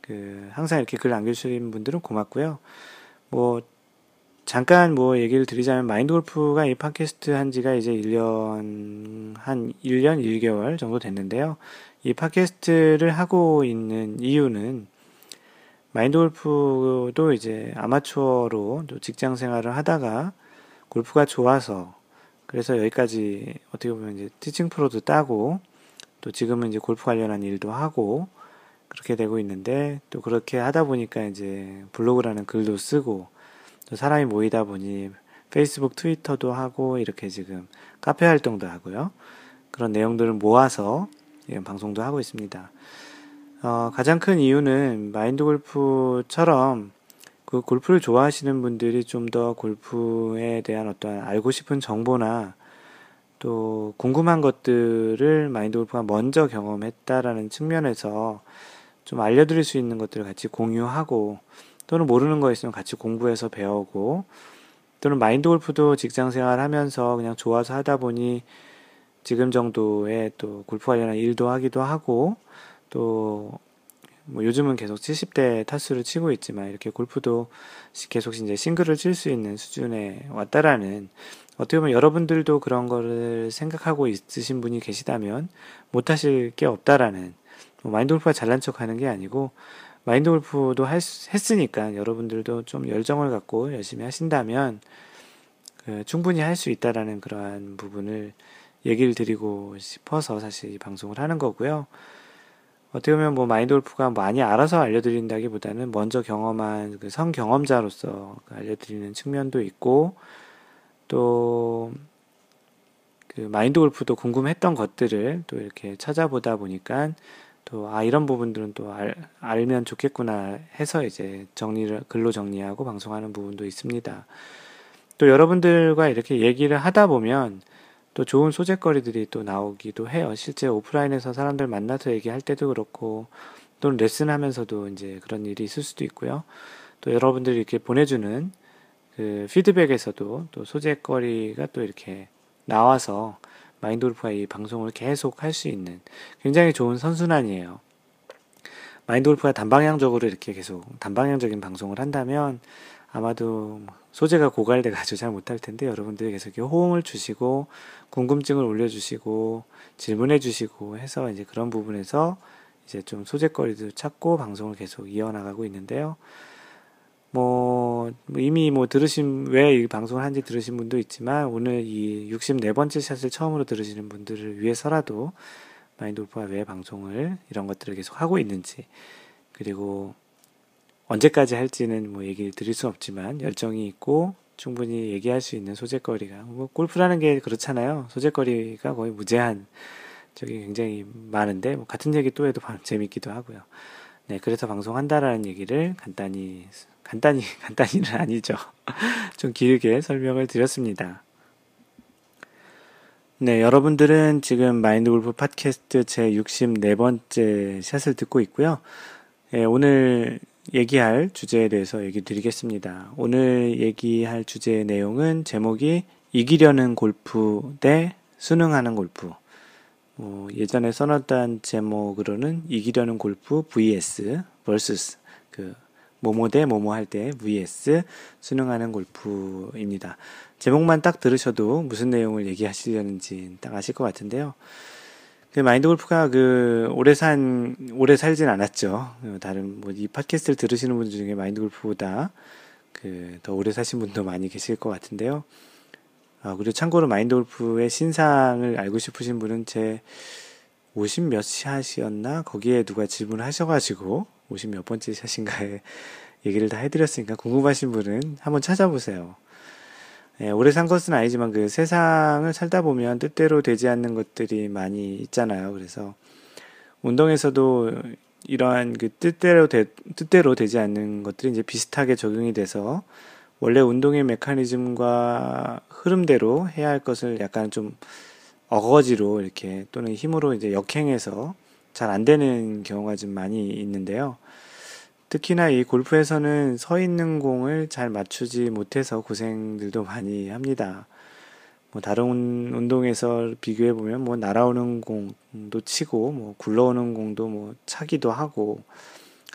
그 항상 이렇게 글 남겨주시는 분들은 고맙고요. 뭐 잠깐 뭐 얘기를 드리자면 마인드 골프가 이 팟캐스트 한 지가 이제 1년 한 1년 1개월 정도 됐는데요. 이 팟캐스트를 하고 있는 이유는 마인드 골프도 이제 아마추어로 직장 생활을 하다가 골프가 좋아서 그래서 여기까지 어떻게 보면 이제 티칭 프로도 따고 또 지금은 이제 골프 관련한 일도 하고 그렇게 되고 있는데 또 그렇게 하다 보니까 이제 블로그라는 글도 쓰고 또 사람이 모이다 보니 페이스북, 트위터도 하고 이렇게 지금 카페 활동도 하고요. 그런 내용들을 모아서 방송도 하고 있습니다. 어, 가장 큰 이유는 마인드 골프처럼 그 골프를 좋아하시는 분들이 좀 더 골프에 대한 어떤 알고 싶은 정보나 또 궁금한 것들을 마인드 골프가 먼저 경험했다라는 측면에서 좀 알려드릴 수 있는 것들을 같이 공유하고 또는 모르는 거 있으면 같이 공부해서 배우고 또는 마인드 골프도 직장 생활 하면서 그냥 좋아서 하다 보니 지금 정도의 또 골프 관련한 일도 하기도 하고 또 뭐 요즘은 계속 70대 타수를 치고 있지만 이렇게 골프도 계속 이제 싱글을 칠 수 있는 수준에 왔다라는 어떻게 보면 여러분들도 그런 거를 생각하고 있으신 분이 계시다면 못하실 게 없다라는 뭐 마인드 골프가 잘난 척 하는 게 아니고 마인드 골프도 할, 했으니까 여러분들도 좀 열정을 갖고 열심히 하신다면 그 충분히 할 수 있다라는 그러한 부분을 얘기를 드리고 싶어서 사실 이 방송을 하는 거고요. 어떻게 보면 뭐 마인드 골프가 많이 알아서 알려드린다기보다는 먼저 경험한 그 성경험자로서 알려드리는 측면도 있고 또 그 마인드 골프도 궁금했던 것들을 또 이렇게 찾아보다 보니까 또, 아, 이런 부분들은 또 알, 알면 좋겠구나 해서 이제 정리를, 글로 정리하고 방송하는 부분도 있습니다. 또 여러분들과 이렇게 얘기를 하다 보면 또 좋은 소재거리들이 또 나오기도 해요. 실제 오프라인에서 사람들 만나서 얘기할 때도 그렇고 또는 레슨 하면서도 이제 그런 일이 있을 수도 있고요. 또 여러분들이 이렇게 보내주는 그 피드백에서도 또 소재거리가 또 이렇게 나와서 마인드골프가 이 방송을 계속 할 수 있는 굉장히 좋은 선순환이에요. 마인드골프가 단방향적으로 이렇게 계속 단방향적인 방송을 한다면 아마도 소재가 고갈돼 가지고 잘 못할 텐데 여러분들이 계속 호응을 주시고 궁금증을 올려주시고 질문해 주시고 해서 이제 그런 부분에서 이제 좀 소재거리도 찾고 방송을 계속 이어나가고 있는데요. 뭐, 뭐, 이미 뭐 들으신, 왜 이 방송을 한지 들으신 분도 있지만, 오늘 이 64번째 샷을 처음으로 들으시는 분들을 위해서라도, 마인드 골프가 왜 방송을 이런 것들을 계속 하고 있는지, 그리고 언제까지 할지는 뭐 얘기 드릴 수 없지만, 열정이 있고, 충분히 얘기할 수 있는 소재거리가, 뭐 골프라는 게 그렇잖아요. 소재거리가 거의 무제한, 저기 굉장히 많은데, 뭐 같은 얘기 또 해도 <laughs> 재밌기도 하고요. 네, 그래서 방송한다라는 얘기를 간단히 간단히, <laughs> 간단히는 아니죠. 좀 길게 설명을 드렸습니다. 네, 여러분들은 지금 마인드 골프 팟캐스트 제 64번째 샷을 듣고 있고요. 네, 오늘 얘기할 주제에 대해서 얘기 드리겠습니다. 오늘 얘기할 주제의 내용은 제목이 이기려는 골프 대 수능하는 골프. 뭐 예전에 써놨던 제목으로는 이기려는 골프 vs vs 그 모모 대 모모 할 때 vs 수능하는 골프입니다. 제목만 딱 들으셔도 무슨 내용을 얘기하시려는지 딱 아실 것 같은데요. 그 마인드 골프가 그 오래 산 오래 살진 않았죠. 다른 뭐 이 팟캐스트를 들으시는 분 중에 마인드 골프보다 그 더 오래 사신 분도 많이 계실 것 같은데요. 아, 그리고 참고로 마인드 골프의 신상을 알고 싶으신 분은 제 50 몇 샷이었나? 거기에 누가 질문을 하셔가지고 50 몇 번째 샷인가에 <laughs> 얘기를 다 해드렸으니까 궁금하신 분은 한번 찾아보세요. 예, 오래 산 것은 아니지만 그 세상을 살다 보면 뜻대로 되지 않는 것들이 많이 있잖아요. 그래서 운동에서도 이러한 그 뜻대로 되, 뜻대로 되지 않는 것들이 이제 비슷하게 적용이 돼서 원래 운동의 메커니즘과 흐름대로 해야 할 것을 약간 좀 어거지로 이렇게 또는 힘으로 이제 역행해서 잘 안 되는 경우가 좀 많이 있는데요. 특히나 이 골프에서는 서 있는 공을 잘 맞추지 못해서 고생들도 많이 합니다. 뭐 다른 운동에서 비교해 보면 뭐 날아오는 공도 치고 뭐 굴러오는 공도 뭐 차기도 하고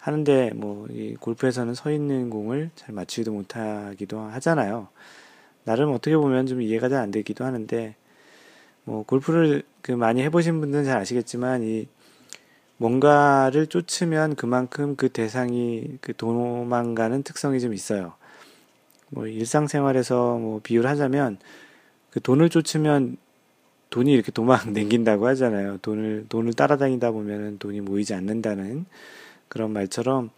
하는데 뭐 이 골프에서는 서 있는 공을 잘 맞추지도 못하기도 하잖아요. 나름 어떻게 보면 좀 이해가 잘 안 되기도 하는데 뭐 골프를 그 많이 해보신 분들은 잘 아시겠지만 이 뭔가를 쫓으면 그만큼 그 대상이 그 도망가는 특성이 좀 있어요. 뭐 일상생활에서 뭐 비유를 하자면 그 돈을 쫓으면 돈이 이렇게 도망 <laughs> 댕긴다고 하잖아요. 돈을 돈을 따라다니다 보면은 돈이 모이지 않는다는 그런 말처럼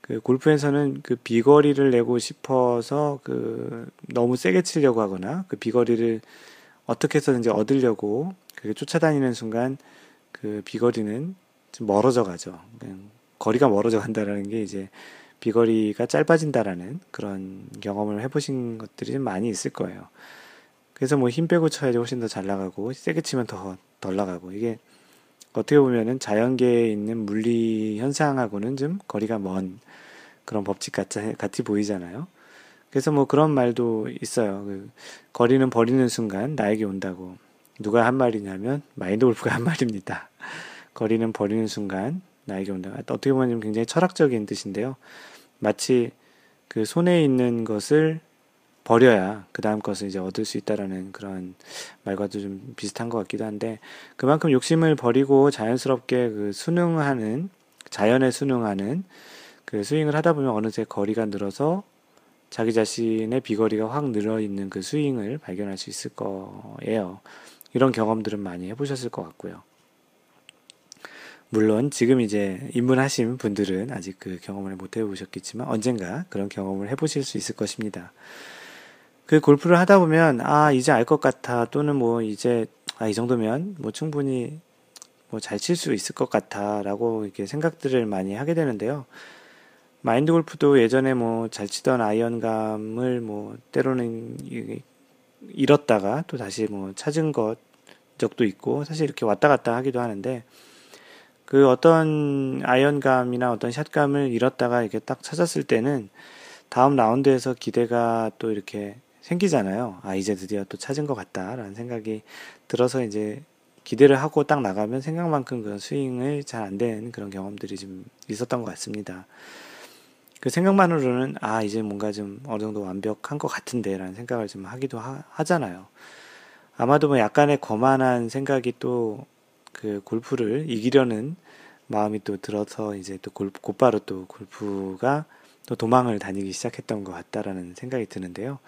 그 골프에서는 그 비거리를 내고 싶어서 그 너무 세게 치려고 하거나 그 비거리를 어떻게 해서든지 얻으려고 그게 쫓아다니는 순간 그 비거리는 좀 멀어져 가죠. 거리가 멀어져 간다라는 게 이제 비거리가 짧아진다라는 그런 경험을 해보신 것들이 좀 많이 있을 거예요. 그래서 뭐 힘 빼고 쳐야지 훨씬 더 잘 나가고 세게 치면 더 덜 나가고 이게 어떻게 보면은 자연계에 있는 물리 현상하고는 좀 거리가 먼 그런 법칙 같이, 같이 보이잖아요. 그래서 뭐 그런 말도 있어요. 그 거리는 버리는 순간 나에게 온다고. 누가 한 말이냐면 마인드 골프가 한 말입니다. 거리는 버리는 순간 나에게 온다. 어떻게 보면 굉장히 철학적인 뜻인데요. 마치 그 손에 있는 것을 버려야 그 다음 것을 이제 얻을 수 있다라는 그런 말과도 좀 비슷한 것 같기도 한데 그만큼 욕심을 버리고 자연스럽게 그 순응하는 자연에 순응하는 그 스윙을 하다 보면 어느새 거리가 늘어서 자기 자신의 비거리가 확 늘어 있는 그 스윙을 발견할 수 있을 거예요. 이런 경험들은 많이 해보셨을 것 같고요. 물론 지금 이제 입문하신 분들은 아직 그 경험을 못 해보셨겠지만 언젠가 그런 경험을 해보실 수 있을 것입니다. 그 골프를 하다 보면 아 이제 알 것 같아 또는 뭐 이제 아 이 정도면 뭐 충분히 뭐 잘 칠 수 있을 것 같아라고 이렇게 생각들을 많이 하게 되는데요. 마인드 골프도 예전에 뭐 잘 치던 아이언감을 뭐 때로는 잃었다가 또 다시 뭐 찾은 것 적도 있고 사실 이렇게 왔다 갔다 하기도 하는데 그 어떤 아이언감이나 어떤 샷감을 잃었다가 이렇게 딱 찾았을 때는 다음 라운드에서 기대가 또 이렇게 생기잖아요. 아, 이제 드디어 또 찾은 것 같다라는 생각이 들어서 이제 기대를 하고 딱 나가면 생각만큼 그런 스윙을 잘 안 되는 그런 경험들이 좀 있었던 것 같습니다. 그 생각만으로는 아, 이제 뭔가 좀 어느 정도 완벽한 것 같은데 라는 생각을 좀 하기도 하, 잖아요 아마도 뭐 약간의 거만한 생각이 또 그 골프를 이기려는 마음이 또 들어서 이제 또 골, 곧바로 또 골프가 또 도망을 다니기 시작했던 것 같다라는 생각이 드는데요.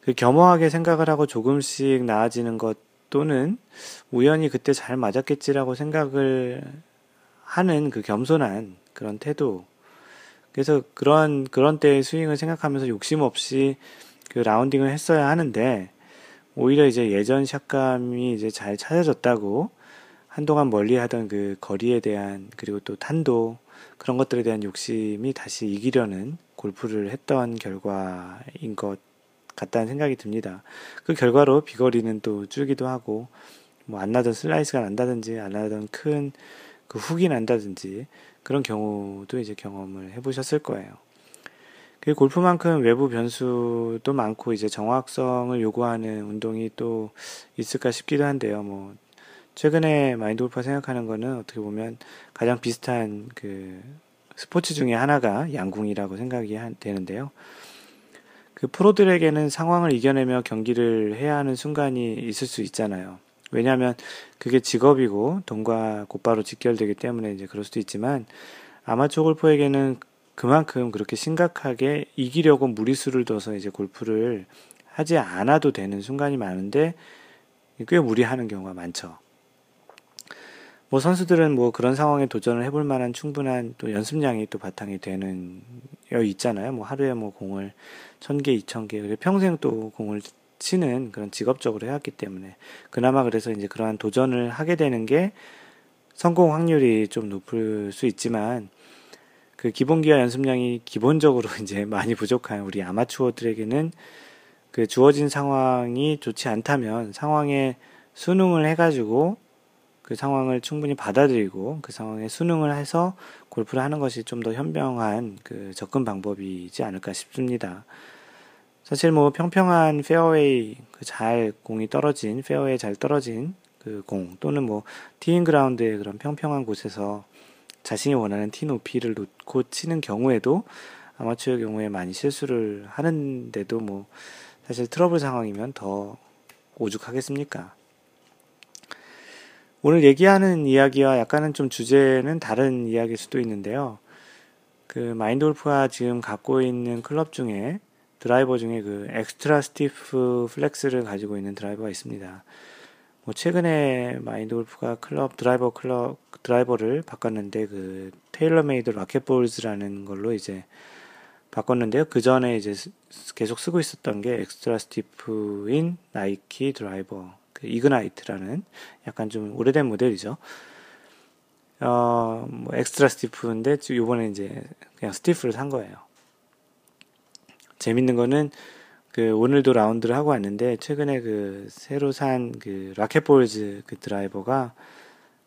그 겸허하게 생각을 하고 조금씩 나아지는 것 또는 우연히 그때 잘 맞았겠지라고 생각을 하는 그 겸손한 그런 태도. 그래서 그런, 그런 때의 스윙을 생각하면서 욕심 없이 그 라운딩을 했어야 하는데, 오히려 이제 예전 샷감이 이제 잘 찾아졌다고 한동안 멀리 하던 그 거리에 대한 그리고 또 탄도 그런 것들에 대한 욕심이 다시 이기려는 골프를 했던 결과인 것 같다는 생각이 듭니다. 그 결과로 비거리는 또 줄기도 하고 뭐 안 나던 슬라이스가 난다든지 안 나던 큰 그 훅이 난다든지 그런 경우도 이제 경험을 해보셨을 거예요. 그 골프만큼 외부 변수도 많고 이제 정확성을 요구하는 운동이 또 있을까 싶기도 한데요. 뭐 최근에 마인드 골프가 생각하는 거는 어떻게 보면 가장 비슷한 그 스포츠 중에 하나가 양궁이라고 생각이 되는데요. 그 프로들에게는 상황을 이겨내며 경기를 해야 하는 순간이 있을 수 있잖아요. 왜냐하면 그게 직업이고 돈과 곧바로 직결되기 때문에 이제 그럴 수도 있지만 아마추어 골퍼에게는 그만큼 그렇게 심각하게 이기려고 무리수를 둬서 이제 골프를 하지 않아도 되는 순간이 많은데 꽤 무리하는 경우가 많죠. 뭐 선수들은 뭐 그런 상황에 도전을 해볼 만한 충분한 또 연습량이 또 바탕이 되는 여 있잖아요. 뭐 하루에 뭐 공을 천 개, 이천 개, 그래 평생 또 공을 치는 그런 직업적으로 해왔기 때문에 그나마 그래서 이제 그러한 도전을 하게 되는 게 성공 확률이 좀 높을 수 있지만 그 기본기와 연습량이 기본적으로 <laughs> 이제 많이 부족한 우리 아마추어들에게는 그 주어진 상황이 좋지 않다면 상황에 순응을 해가지고 그 상황을 충분히 받아들이고 그 상황에 순응을 해서 골프를 하는 것이 좀 더 현명한 그 접근 방법이지 않을까 싶습니다. 사실 뭐 평평한 페어웨이 그 잘 공이 떨어진 페어웨이 잘 떨어진 그 공 또는 뭐 teeing ground의 그런 평평한 곳에서 자신이 원하는 티 높이를 놓고 치는 경우에도 아마추어의 경우에 많이 실수를 하는데도 뭐 사실 트러블 상황이면 더 오죽하겠습니까? 오늘 얘기하는 이야기와 약간은 좀 주제는 다른 이야기일 수도 있는데요. 그 마인드 골프가 지금 갖고 있는 클럽 중에 드라이버 중에 그 extra stiff flex를 가지고 있는 드라이버가 있습니다. 뭐 최근에 마인드 골프가 클럽 드라이버 클럽 드라이버를 바꿨는데 그 TaylorMade RocketBallz라는 걸로 이제 바꿨는데요. 그 전에 이제 계속 쓰고 있었던 게 extra stiff인 나이키 드라이버 그 Ignite라는 약간 좀 오래된 모델이죠. 어, 뭐 extra stiff인데 요번에 이제 그냥 stiff를 산 거예요. 재밌는 거는 그 오늘도 라운드를 하고 왔는데 최근에 그 새로 산 그 라켓볼즈 그 드라이버가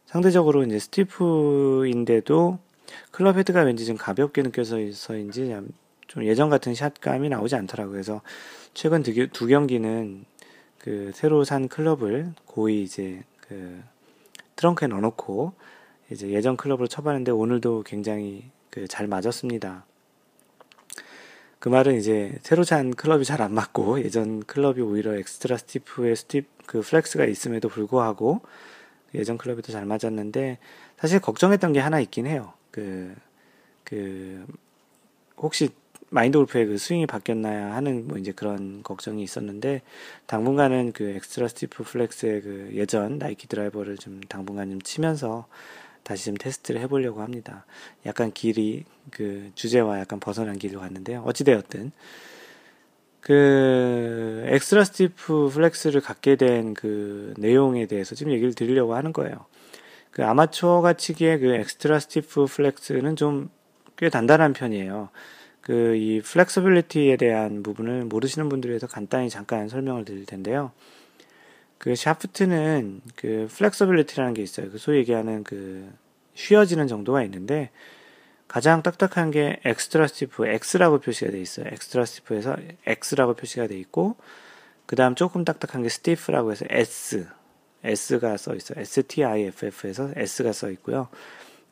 상대적으로 이제 스티프인데도 클럽 헤드가 왠지 좀 가볍게 느껴서인지 좀 예전 같은 샷감이 나오지 않더라고요. 그래서 최근 두, 두 경기는 그 새로 산 클럽을 고이 이제 그 트렁크에 넣어놓고 이제 예전 클럽을 쳐봤는데 오늘도 굉장히 그 잘 맞았습니다. 그 말은 이제 새로 산 클럽이 잘 안 맞고 예전 클럽이 오히려 extra stiff의 stiff 그 flex가 있음에도 불구하고 예전 클럽이 더 잘 맞았는데 사실 걱정했던 게 하나 있긴 해요. 그, 그, 혹시 마인드 골프의 그 스윙이 바뀌었나야 하는 뭐 이제 그런 걱정이 있었는데 당분간은 그 extra stiff flex의 그 예전 나이키 드라이버를 좀 당분간 좀 치면서 다시 좀 테스트를 해보려고 합니다. 약간 길이 그 주제와 약간 벗어난 길로 갔는데요. 어찌되었든 그 extra stiff flex를 갖게 된 그 내용에 대해서 지금 얘기를 드리려고 하는 거예요. 그 아마추어가 치기에 그 extra stiff flex는 좀 꽤 단단한 편이에요. 그 이 flexibility에 대한 부분을 모르시는 분들 위해서 간단히 잠깐 설명을 드릴 텐데요. 그 샤프트는 그 flexibility라는 게 있어요. 그 소위 얘기하는 그 휘어지는 정도가 있는데 가장 딱딱한 게 extra stiff X라고 표시가 돼 있어요. extra stiff에서 X라고 표시가 돼 있고 그 다음 조금 딱딱한 게 stiff라고 해서 S S가 써 있어요. STIFF에서 S가 써 있고요.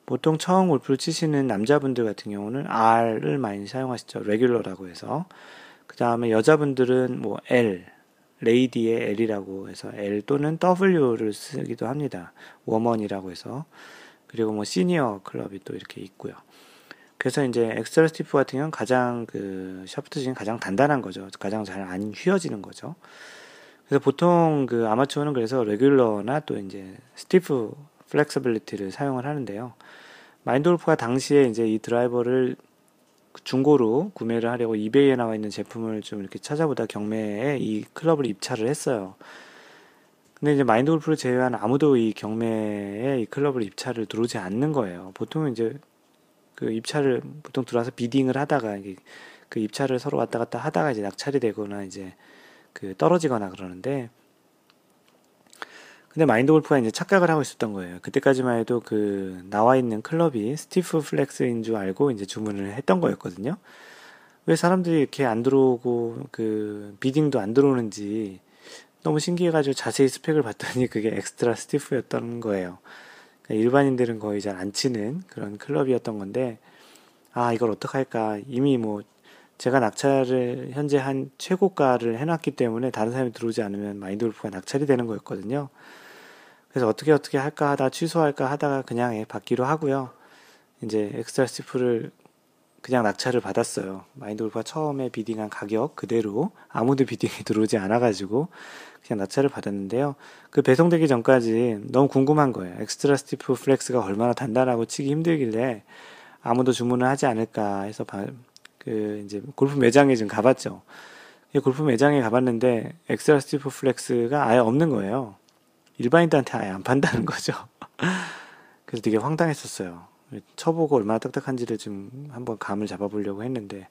보통 처음 골프를 치시는 남자분들 같은 경우는 R을 많이 사용하시죠. regular라고 해서. 그 다음에 여자분들은 뭐 L, lady의 L이라고 해서 L 또는 W를 쓰기도 합니다. woman이라고 해서. 그리고 뭐 시니어 클럽이 또 이렇게 있고요. 그래서 이제 extra stiff 같은 경우는 가장 그 샤프트 중에 가장 단단한 거죠. 가장 잘 안 휘어지는 거죠. 그래서 보통 그 아마추어는 그래서 regular나 또 이제 stiff flexibility를 사용을 하는데요. 마인드 골프가 당시에 이제 이 드라이버를 중고로 구매를 하려고 이베이에 나와 있는 제품을 좀 이렇게 찾아보다 경매에 이 클럽을 입찰을 했어요. 근데 이제 마인드 골프를 제외한 아무도 이 경매에 이 클럽을 입찰을 들어오지 않는 거예요. 보통은 이제 그 입찰을 보통 들어와서 bidding을 하다가 그 입찰을 서로 왔다 갔다 하다가 이제 낙찰이 되거나 이제 그 떨어지거나 그러는데 근데 마인드 골프가 이제 착각을 하고 있었던 거예요. 그때까지만 해도 그 나와 있는 클럽이 stiff flex인 줄 알고 이제 주문을 했던 거였거든요. 왜 사람들이 이렇게 안 들어오고 그 bidding도 안 들어오는지 너무 신기해가지고 자세히 스펙을 봤더니 그게 extra stiff였던 거예요. 그러니까 일반인들은 거의 잘 안 치는 그런 클럽이었던 건데, 아, 이걸 어떡할까. 이미 뭐, 제가 낙찰을 현재 한 최고가를 해놨기 때문에 다른 사람이 들어오지 않으면 마인드 골프가 낙찰이 되는 거였거든요. 그래서 어떻게 어떻게 할까 하다 취소할까 하다가 그냥 받기로 하고요. 이제 extra stiff를 그냥 낙찰을 받았어요. 마인드 골프가 처음에 bidding한 가격 그대로 아무도 bidding이 <laughs> 들어오지 않아가지고 그냥 낙찰을 받았는데요. 그 배송되기 전까지 너무 궁금한 거예요. extra stiff flex가 얼마나 단단하고 치기 힘들길래 아무도 주문을 하지 않을까 해서 바, 그 이제 골프 매장에 좀 가봤죠. 골프 매장에 가봤는데 extra stiff flex가 아예 없는 거예요. 일반인들한테 아예 안 판다는 거죠. <laughs> 그래서 되게 황당했었어요. 쳐보고 얼마나 딱딱한지를 좀 한번 감을 잡아보려고 했는데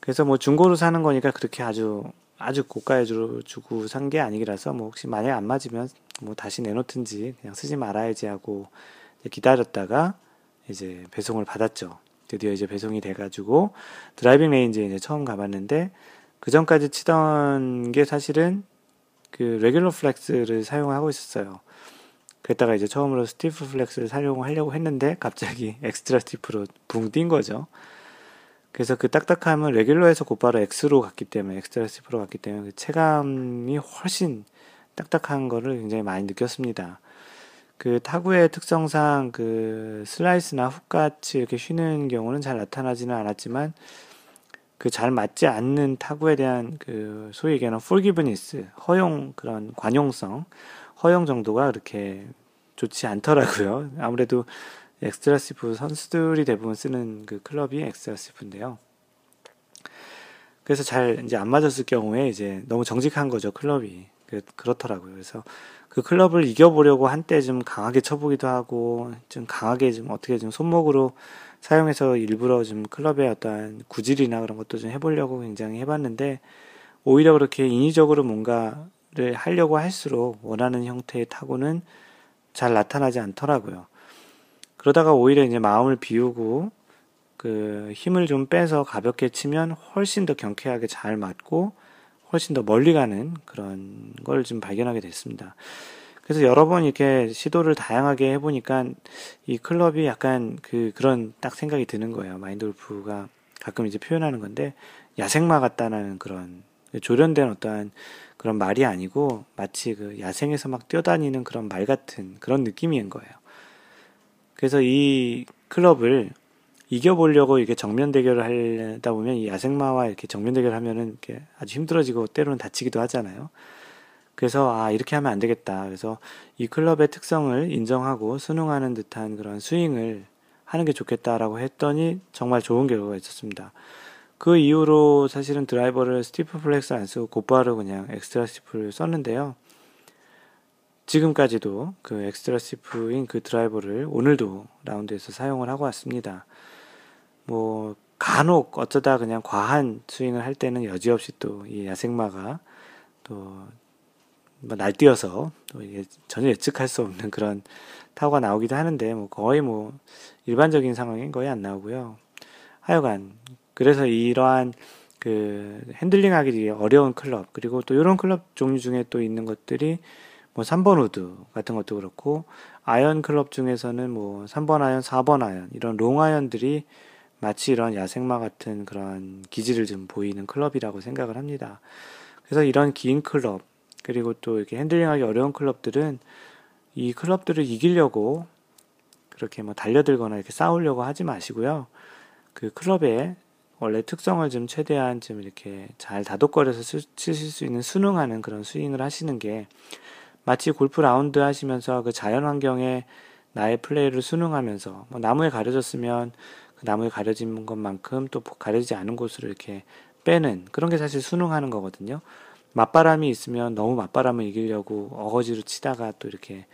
그래서 뭐 중고로 사는 거니까 그렇게 아주 아주 고가에 주고 산 게 아니라서 뭐 혹시 만약에 안 맞으면 뭐 다시 내놓든지 그냥 쓰지 말아야지 하고 기다렸다가 이제 배송을 받았죠. 드디어 이제 배송이 돼가지고 driving range에 이제 처음 가봤는데 그 전까지 치던 게 사실은 그 regular flex를 사용하고 있었어요. 그랬다가 이제 처음으로 stiff flex를 사용하려고 했는데 갑자기 <laughs> extra stiff로 붕 뛴 거죠. 그래서 그 딱딱함은 regular에서 곧바로 X로 갔기 때문에 extra stiff로 갔기 때문에 그 체감이 훨씬 딱딱한 거를 굉장히 많이 느꼈습니다. 그 타구의 특성상 그 슬라이스나 훅 같이 이렇게 휘는 경우는 잘 나타나지는 않았지만 그 잘 맞지 않는 타구에 대한 그 소위 얘기하는 forgiveness 허용 그런 관용성 허용 정도가 그렇게 좋지 않더라고요. 아무래도 extra stiff 선수들이 대부분 쓰는 그 클럽이 extra stiff인데요. 그래서 잘 이제 안 맞았을 경우에 이제 너무 정직한 거죠 클럽이 그, 그렇더라고요. 그래서 그 클럽을 이겨보려고 한때 좀 강하게 쳐보기도 하고 좀 강하게 좀 어떻게 좀 손목으로 사용해서 일부러 좀 클럽의 어떤 구질이나 그런 것도 좀 해보려고 굉장히 해봤는데 오히려 그렇게 인위적으로 뭔가를 하려고 할수록 원하는 형태의 타구는 잘 나타나지 않더라고요. 그러다가 오히려 이제 마음을 비우고 그 힘을 좀 빼서 가볍게 치면 훨씬 더 경쾌하게 잘 맞고 훨씬 더 멀리 가는 그런 걸 좀 발견하게 됐습니다. 그래서 여러 번 이렇게 시도를 다양하게 해보니까 이 클럽이 약간 그 그런 딱 생각이 드는 거예요. 마인드 골프가 가끔 이제 표현하는 건데 야생마 같다는 그런 조련된 어떠한 그런 말이 아니고 마치 그 야생에서 막 뛰어다니는 그런 말 같은 그런 느낌인 거예요. 그래서 이 클럽을 이겨보려고 이렇게 정면 대결을 하다 보면 이 야생마와 이렇게 정면 대결 하면은 이렇게 아주 힘들어지고 때로는 다치기도 하잖아요. 그래서 아 이렇게 하면 안 되겠다. 그래서 이 클럽의 특성을 인정하고 순응하는 듯한 그런 스윙을 하는 게 좋겠다라고 했더니 정말 좋은 결과가 있었습니다. 그 이후로 사실은 드라이버를 stiff flex 안 쓰고 곧바로 그냥 extra stiff를 썼는데요. 지금까지도 그 extra stiff인 그 드라이버를 오늘도 라운드에서 사용을 하고 왔습니다. 뭐 간혹 어쩌다 그냥 과한 스윙을 할 때는 여지없이 또 이 야생마가 또뭐 날뛰어서 또 이게 전혀 예측할 수 없는 그런 타구가 나오기도 하는데 뭐 거의 뭐 일반적인 상황엔 거의 안 나오고요. 하여간 그래서 이러한 그 핸들링하기 어려운 클럽 그리고 또 이런 클럽 종류 중에 또 있는 것들이 뭐 3번 우드 같은 것도 그렇고 아이언 클럽 중에서는 뭐 3번 아이언, 4번 아이언 이런 롱 아이언들이 마치 이런 야생마 같은 그런 기질을 좀 보이는 클럽이라고 생각을 합니다. 그래서 이런 긴 클럽, 그리고 또 이렇게 핸들링하기 어려운 클럽들은 이 클럽들을 이기려고 그렇게 뭐 달려들거나 이렇게 싸우려고 하지 마시고요. 그 클럽의 원래 특성을 좀 최대한 좀 이렇게 잘 다독거려서 치실 수 있는 순응하는 그런 스윙을 하시는 게 마치 골프 라운드 하시면서 그 자연 환경에 나의 플레이를 순응하면서 뭐 나무에 가려졌으면 그 나무에 가려진 것만큼 또 가려지지 않은 곳으로 이렇게 빼는 그런 게 사실 순응하는 거거든요. 맞바람이 있으면 너무 맞바람을 이기려고 어거지로 치다가 또 이렇게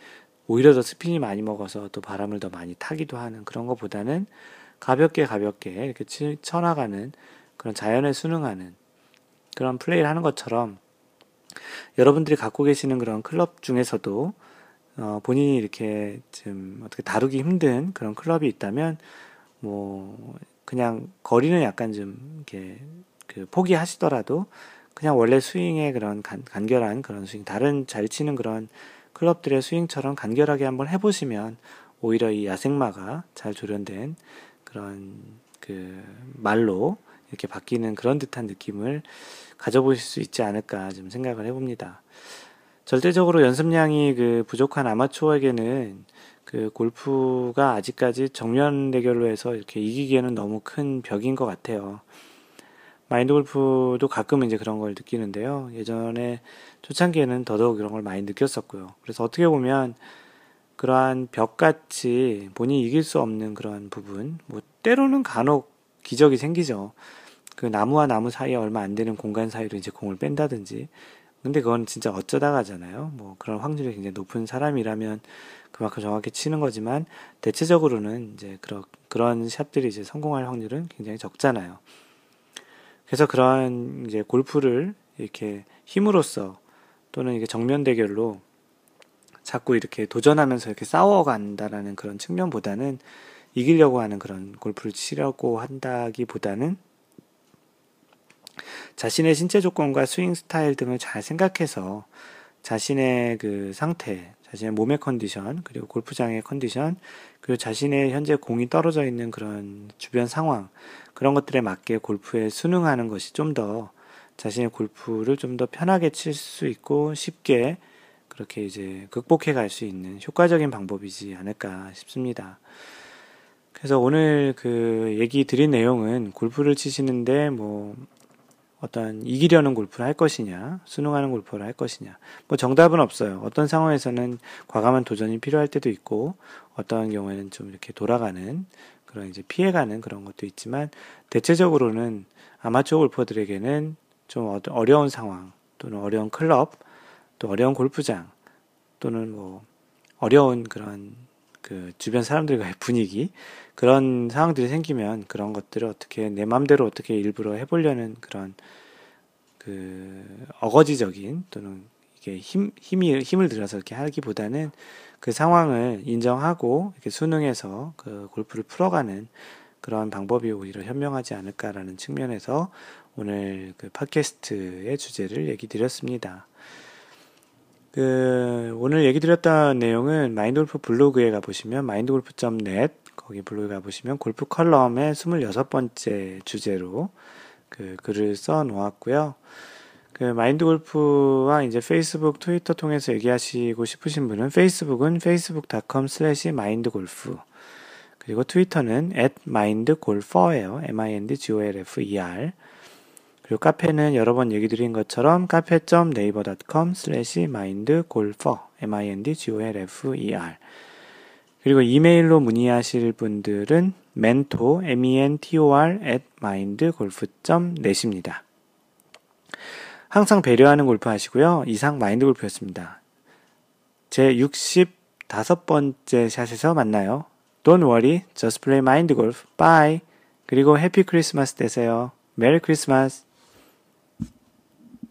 오히려 더 스핀이 많이 먹어서 또 바람을 더 많이 타기도 하는 그런 것보다는 가볍게 가볍게 이렇게 치, 쳐나가는 그런 자연에 순응하는 그런 플레이를 하는 것처럼 여러분들이 갖고 계시는 그런 클럽 중에서도 어, 본인이 이렇게 좀 어떻게 다루기 힘든 그런 클럽이 있다면 뭐 그냥 거리는 약간 좀 이렇게 그 포기하시더라도 그냥 원래 스윙의 그런 간, 간결한 그런 스윙 다른 잘 치는 그런 클럽들의 스윙처럼 간결하게 한번 해보시면 오히려 이 야생마가 잘 조련된 그런 그 말로 이렇게 바뀌는 그런 듯한 느낌을 가져보실 수 있지 않을까 좀 생각을 해봅니다. 절대적으로 연습량이 그 부족한 아마추어에게는 그 골프가 아직까지 정면 대결로 해서 이렇게 이기기에는 너무 큰 벽인 것 같아요. 마인드 골프도 가끔 이제 그런 걸 느끼는데요. 예전에 초창기에는 더더욱 그런 걸 많이 느꼈었고요. 그래서 어떻게 보면 그러한 벽같이 본인이 이길 수 없는 그런 부분, 뭐 때로는 간혹 기적이 생기죠. 그 나무와 나무 사이에 얼마 안 되는 공간 사이로 이제 공을 뺀다든지. 근데 그건 진짜 어쩌다가잖아요. 뭐 그런 확률이 굉장히 높은 사람이라면 그만큼 정확히 치는 거지만 대체적으로는 이제 그런 그런 샷들이 이제 성공할 확률은 굉장히 적잖아요. 그래서 그러한 이제 골프를 이렇게 힘으로써 또는 이게 정면 대결로 자꾸 이렇게 도전하면서 이렇게 싸워간다라는 그런 측면보다는 이기려고 하는 그런 골프를 치려고 한다기보다는 자신의 신체 조건과 스윙 스타일 등을 잘 생각해서 자신의 그 상태, 자신의 몸의 컨디션, 그리고 골프장의 컨디션, 그리고 자신의 현재 공이 떨어져 있는 그런 주변 상황, 그런 것들에 맞게 골프에 순응하는 것이 좀 더 자신의 골프를 좀 더 편하게 칠 수 있고 쉽게 그렇게 이제 극복해 갈 수 있는 효과적인 방법이지 않을까 싶습니다. 그래서 오늘 그 얘기 드린 내용은 골프를 치시는데 뭐 어떤 이기려는 골프를 할 것이냐, 수능하는 골프를 할 것이냐. 뭐 정답은 없어요. 어떤 상황에서는 과감한 도전이 필요할 때도 있고, 어떤 경우에는 좀 이렇게 돌아가는 그런 이제 피해가는 그런 것도 있지만, 대체적으로는 아마추어 골퍼들에게는 좀 어려운 상황, 또는 어려운 클럽, 또 어려운 골프장, 또는 뭐 어려운 그런 그 주변 사람들과의 분위기, 그런 상황들이 생기면 그런 것들을 어떻게 내 마음대로 어떻게 일부러 해보려는 그런 그 어거지적인 또는 이게 힘 힘이 힘을 들여서 이렇게 하기보다는 그 상황을 인정하고 이렇게 순응해서 그 골프를 풀어가는 그런 방법이 오히려 현명하지 않을까라는 측면에서 오늘 그 팟캐스트의 주제를 얘기 드렸습니다. 그 오늘 얘기 드렸던 내용은 마인드골프 블로그에 가보시면 마인드골프.net 거기 블로그에 가보시면 골프 컬럼의 26번째 주제로 그 글을 써 놓았고요. 그 마인드 골프와 이제 페이스북, 트위터 통해서 얘기하시고 싶으신 분은 페이스북은 facebook.com slash mindgolf 그리고 트위터는 at mindgolfer예요. m-i-n-d-g-o-l-f-e-r 그리고 카페는 여러 번 얘기 드린 것처럼 카페.naver.com slash mindgolfer m-i-n-d-g-o-l-f-e-r 그리고 이메일로 문의하실 분들은 mentor, m-e-n-t-o-r at mindgolf.net입니다. 항상 배려하는 골프 하시고요. 이상 마인드 골프였습니다. 제 65번째 샷에서 만나요. Don't worry, just play mind golf. Bye. 그리고 해피 크리스마스 되세요. 메리 크리스마스.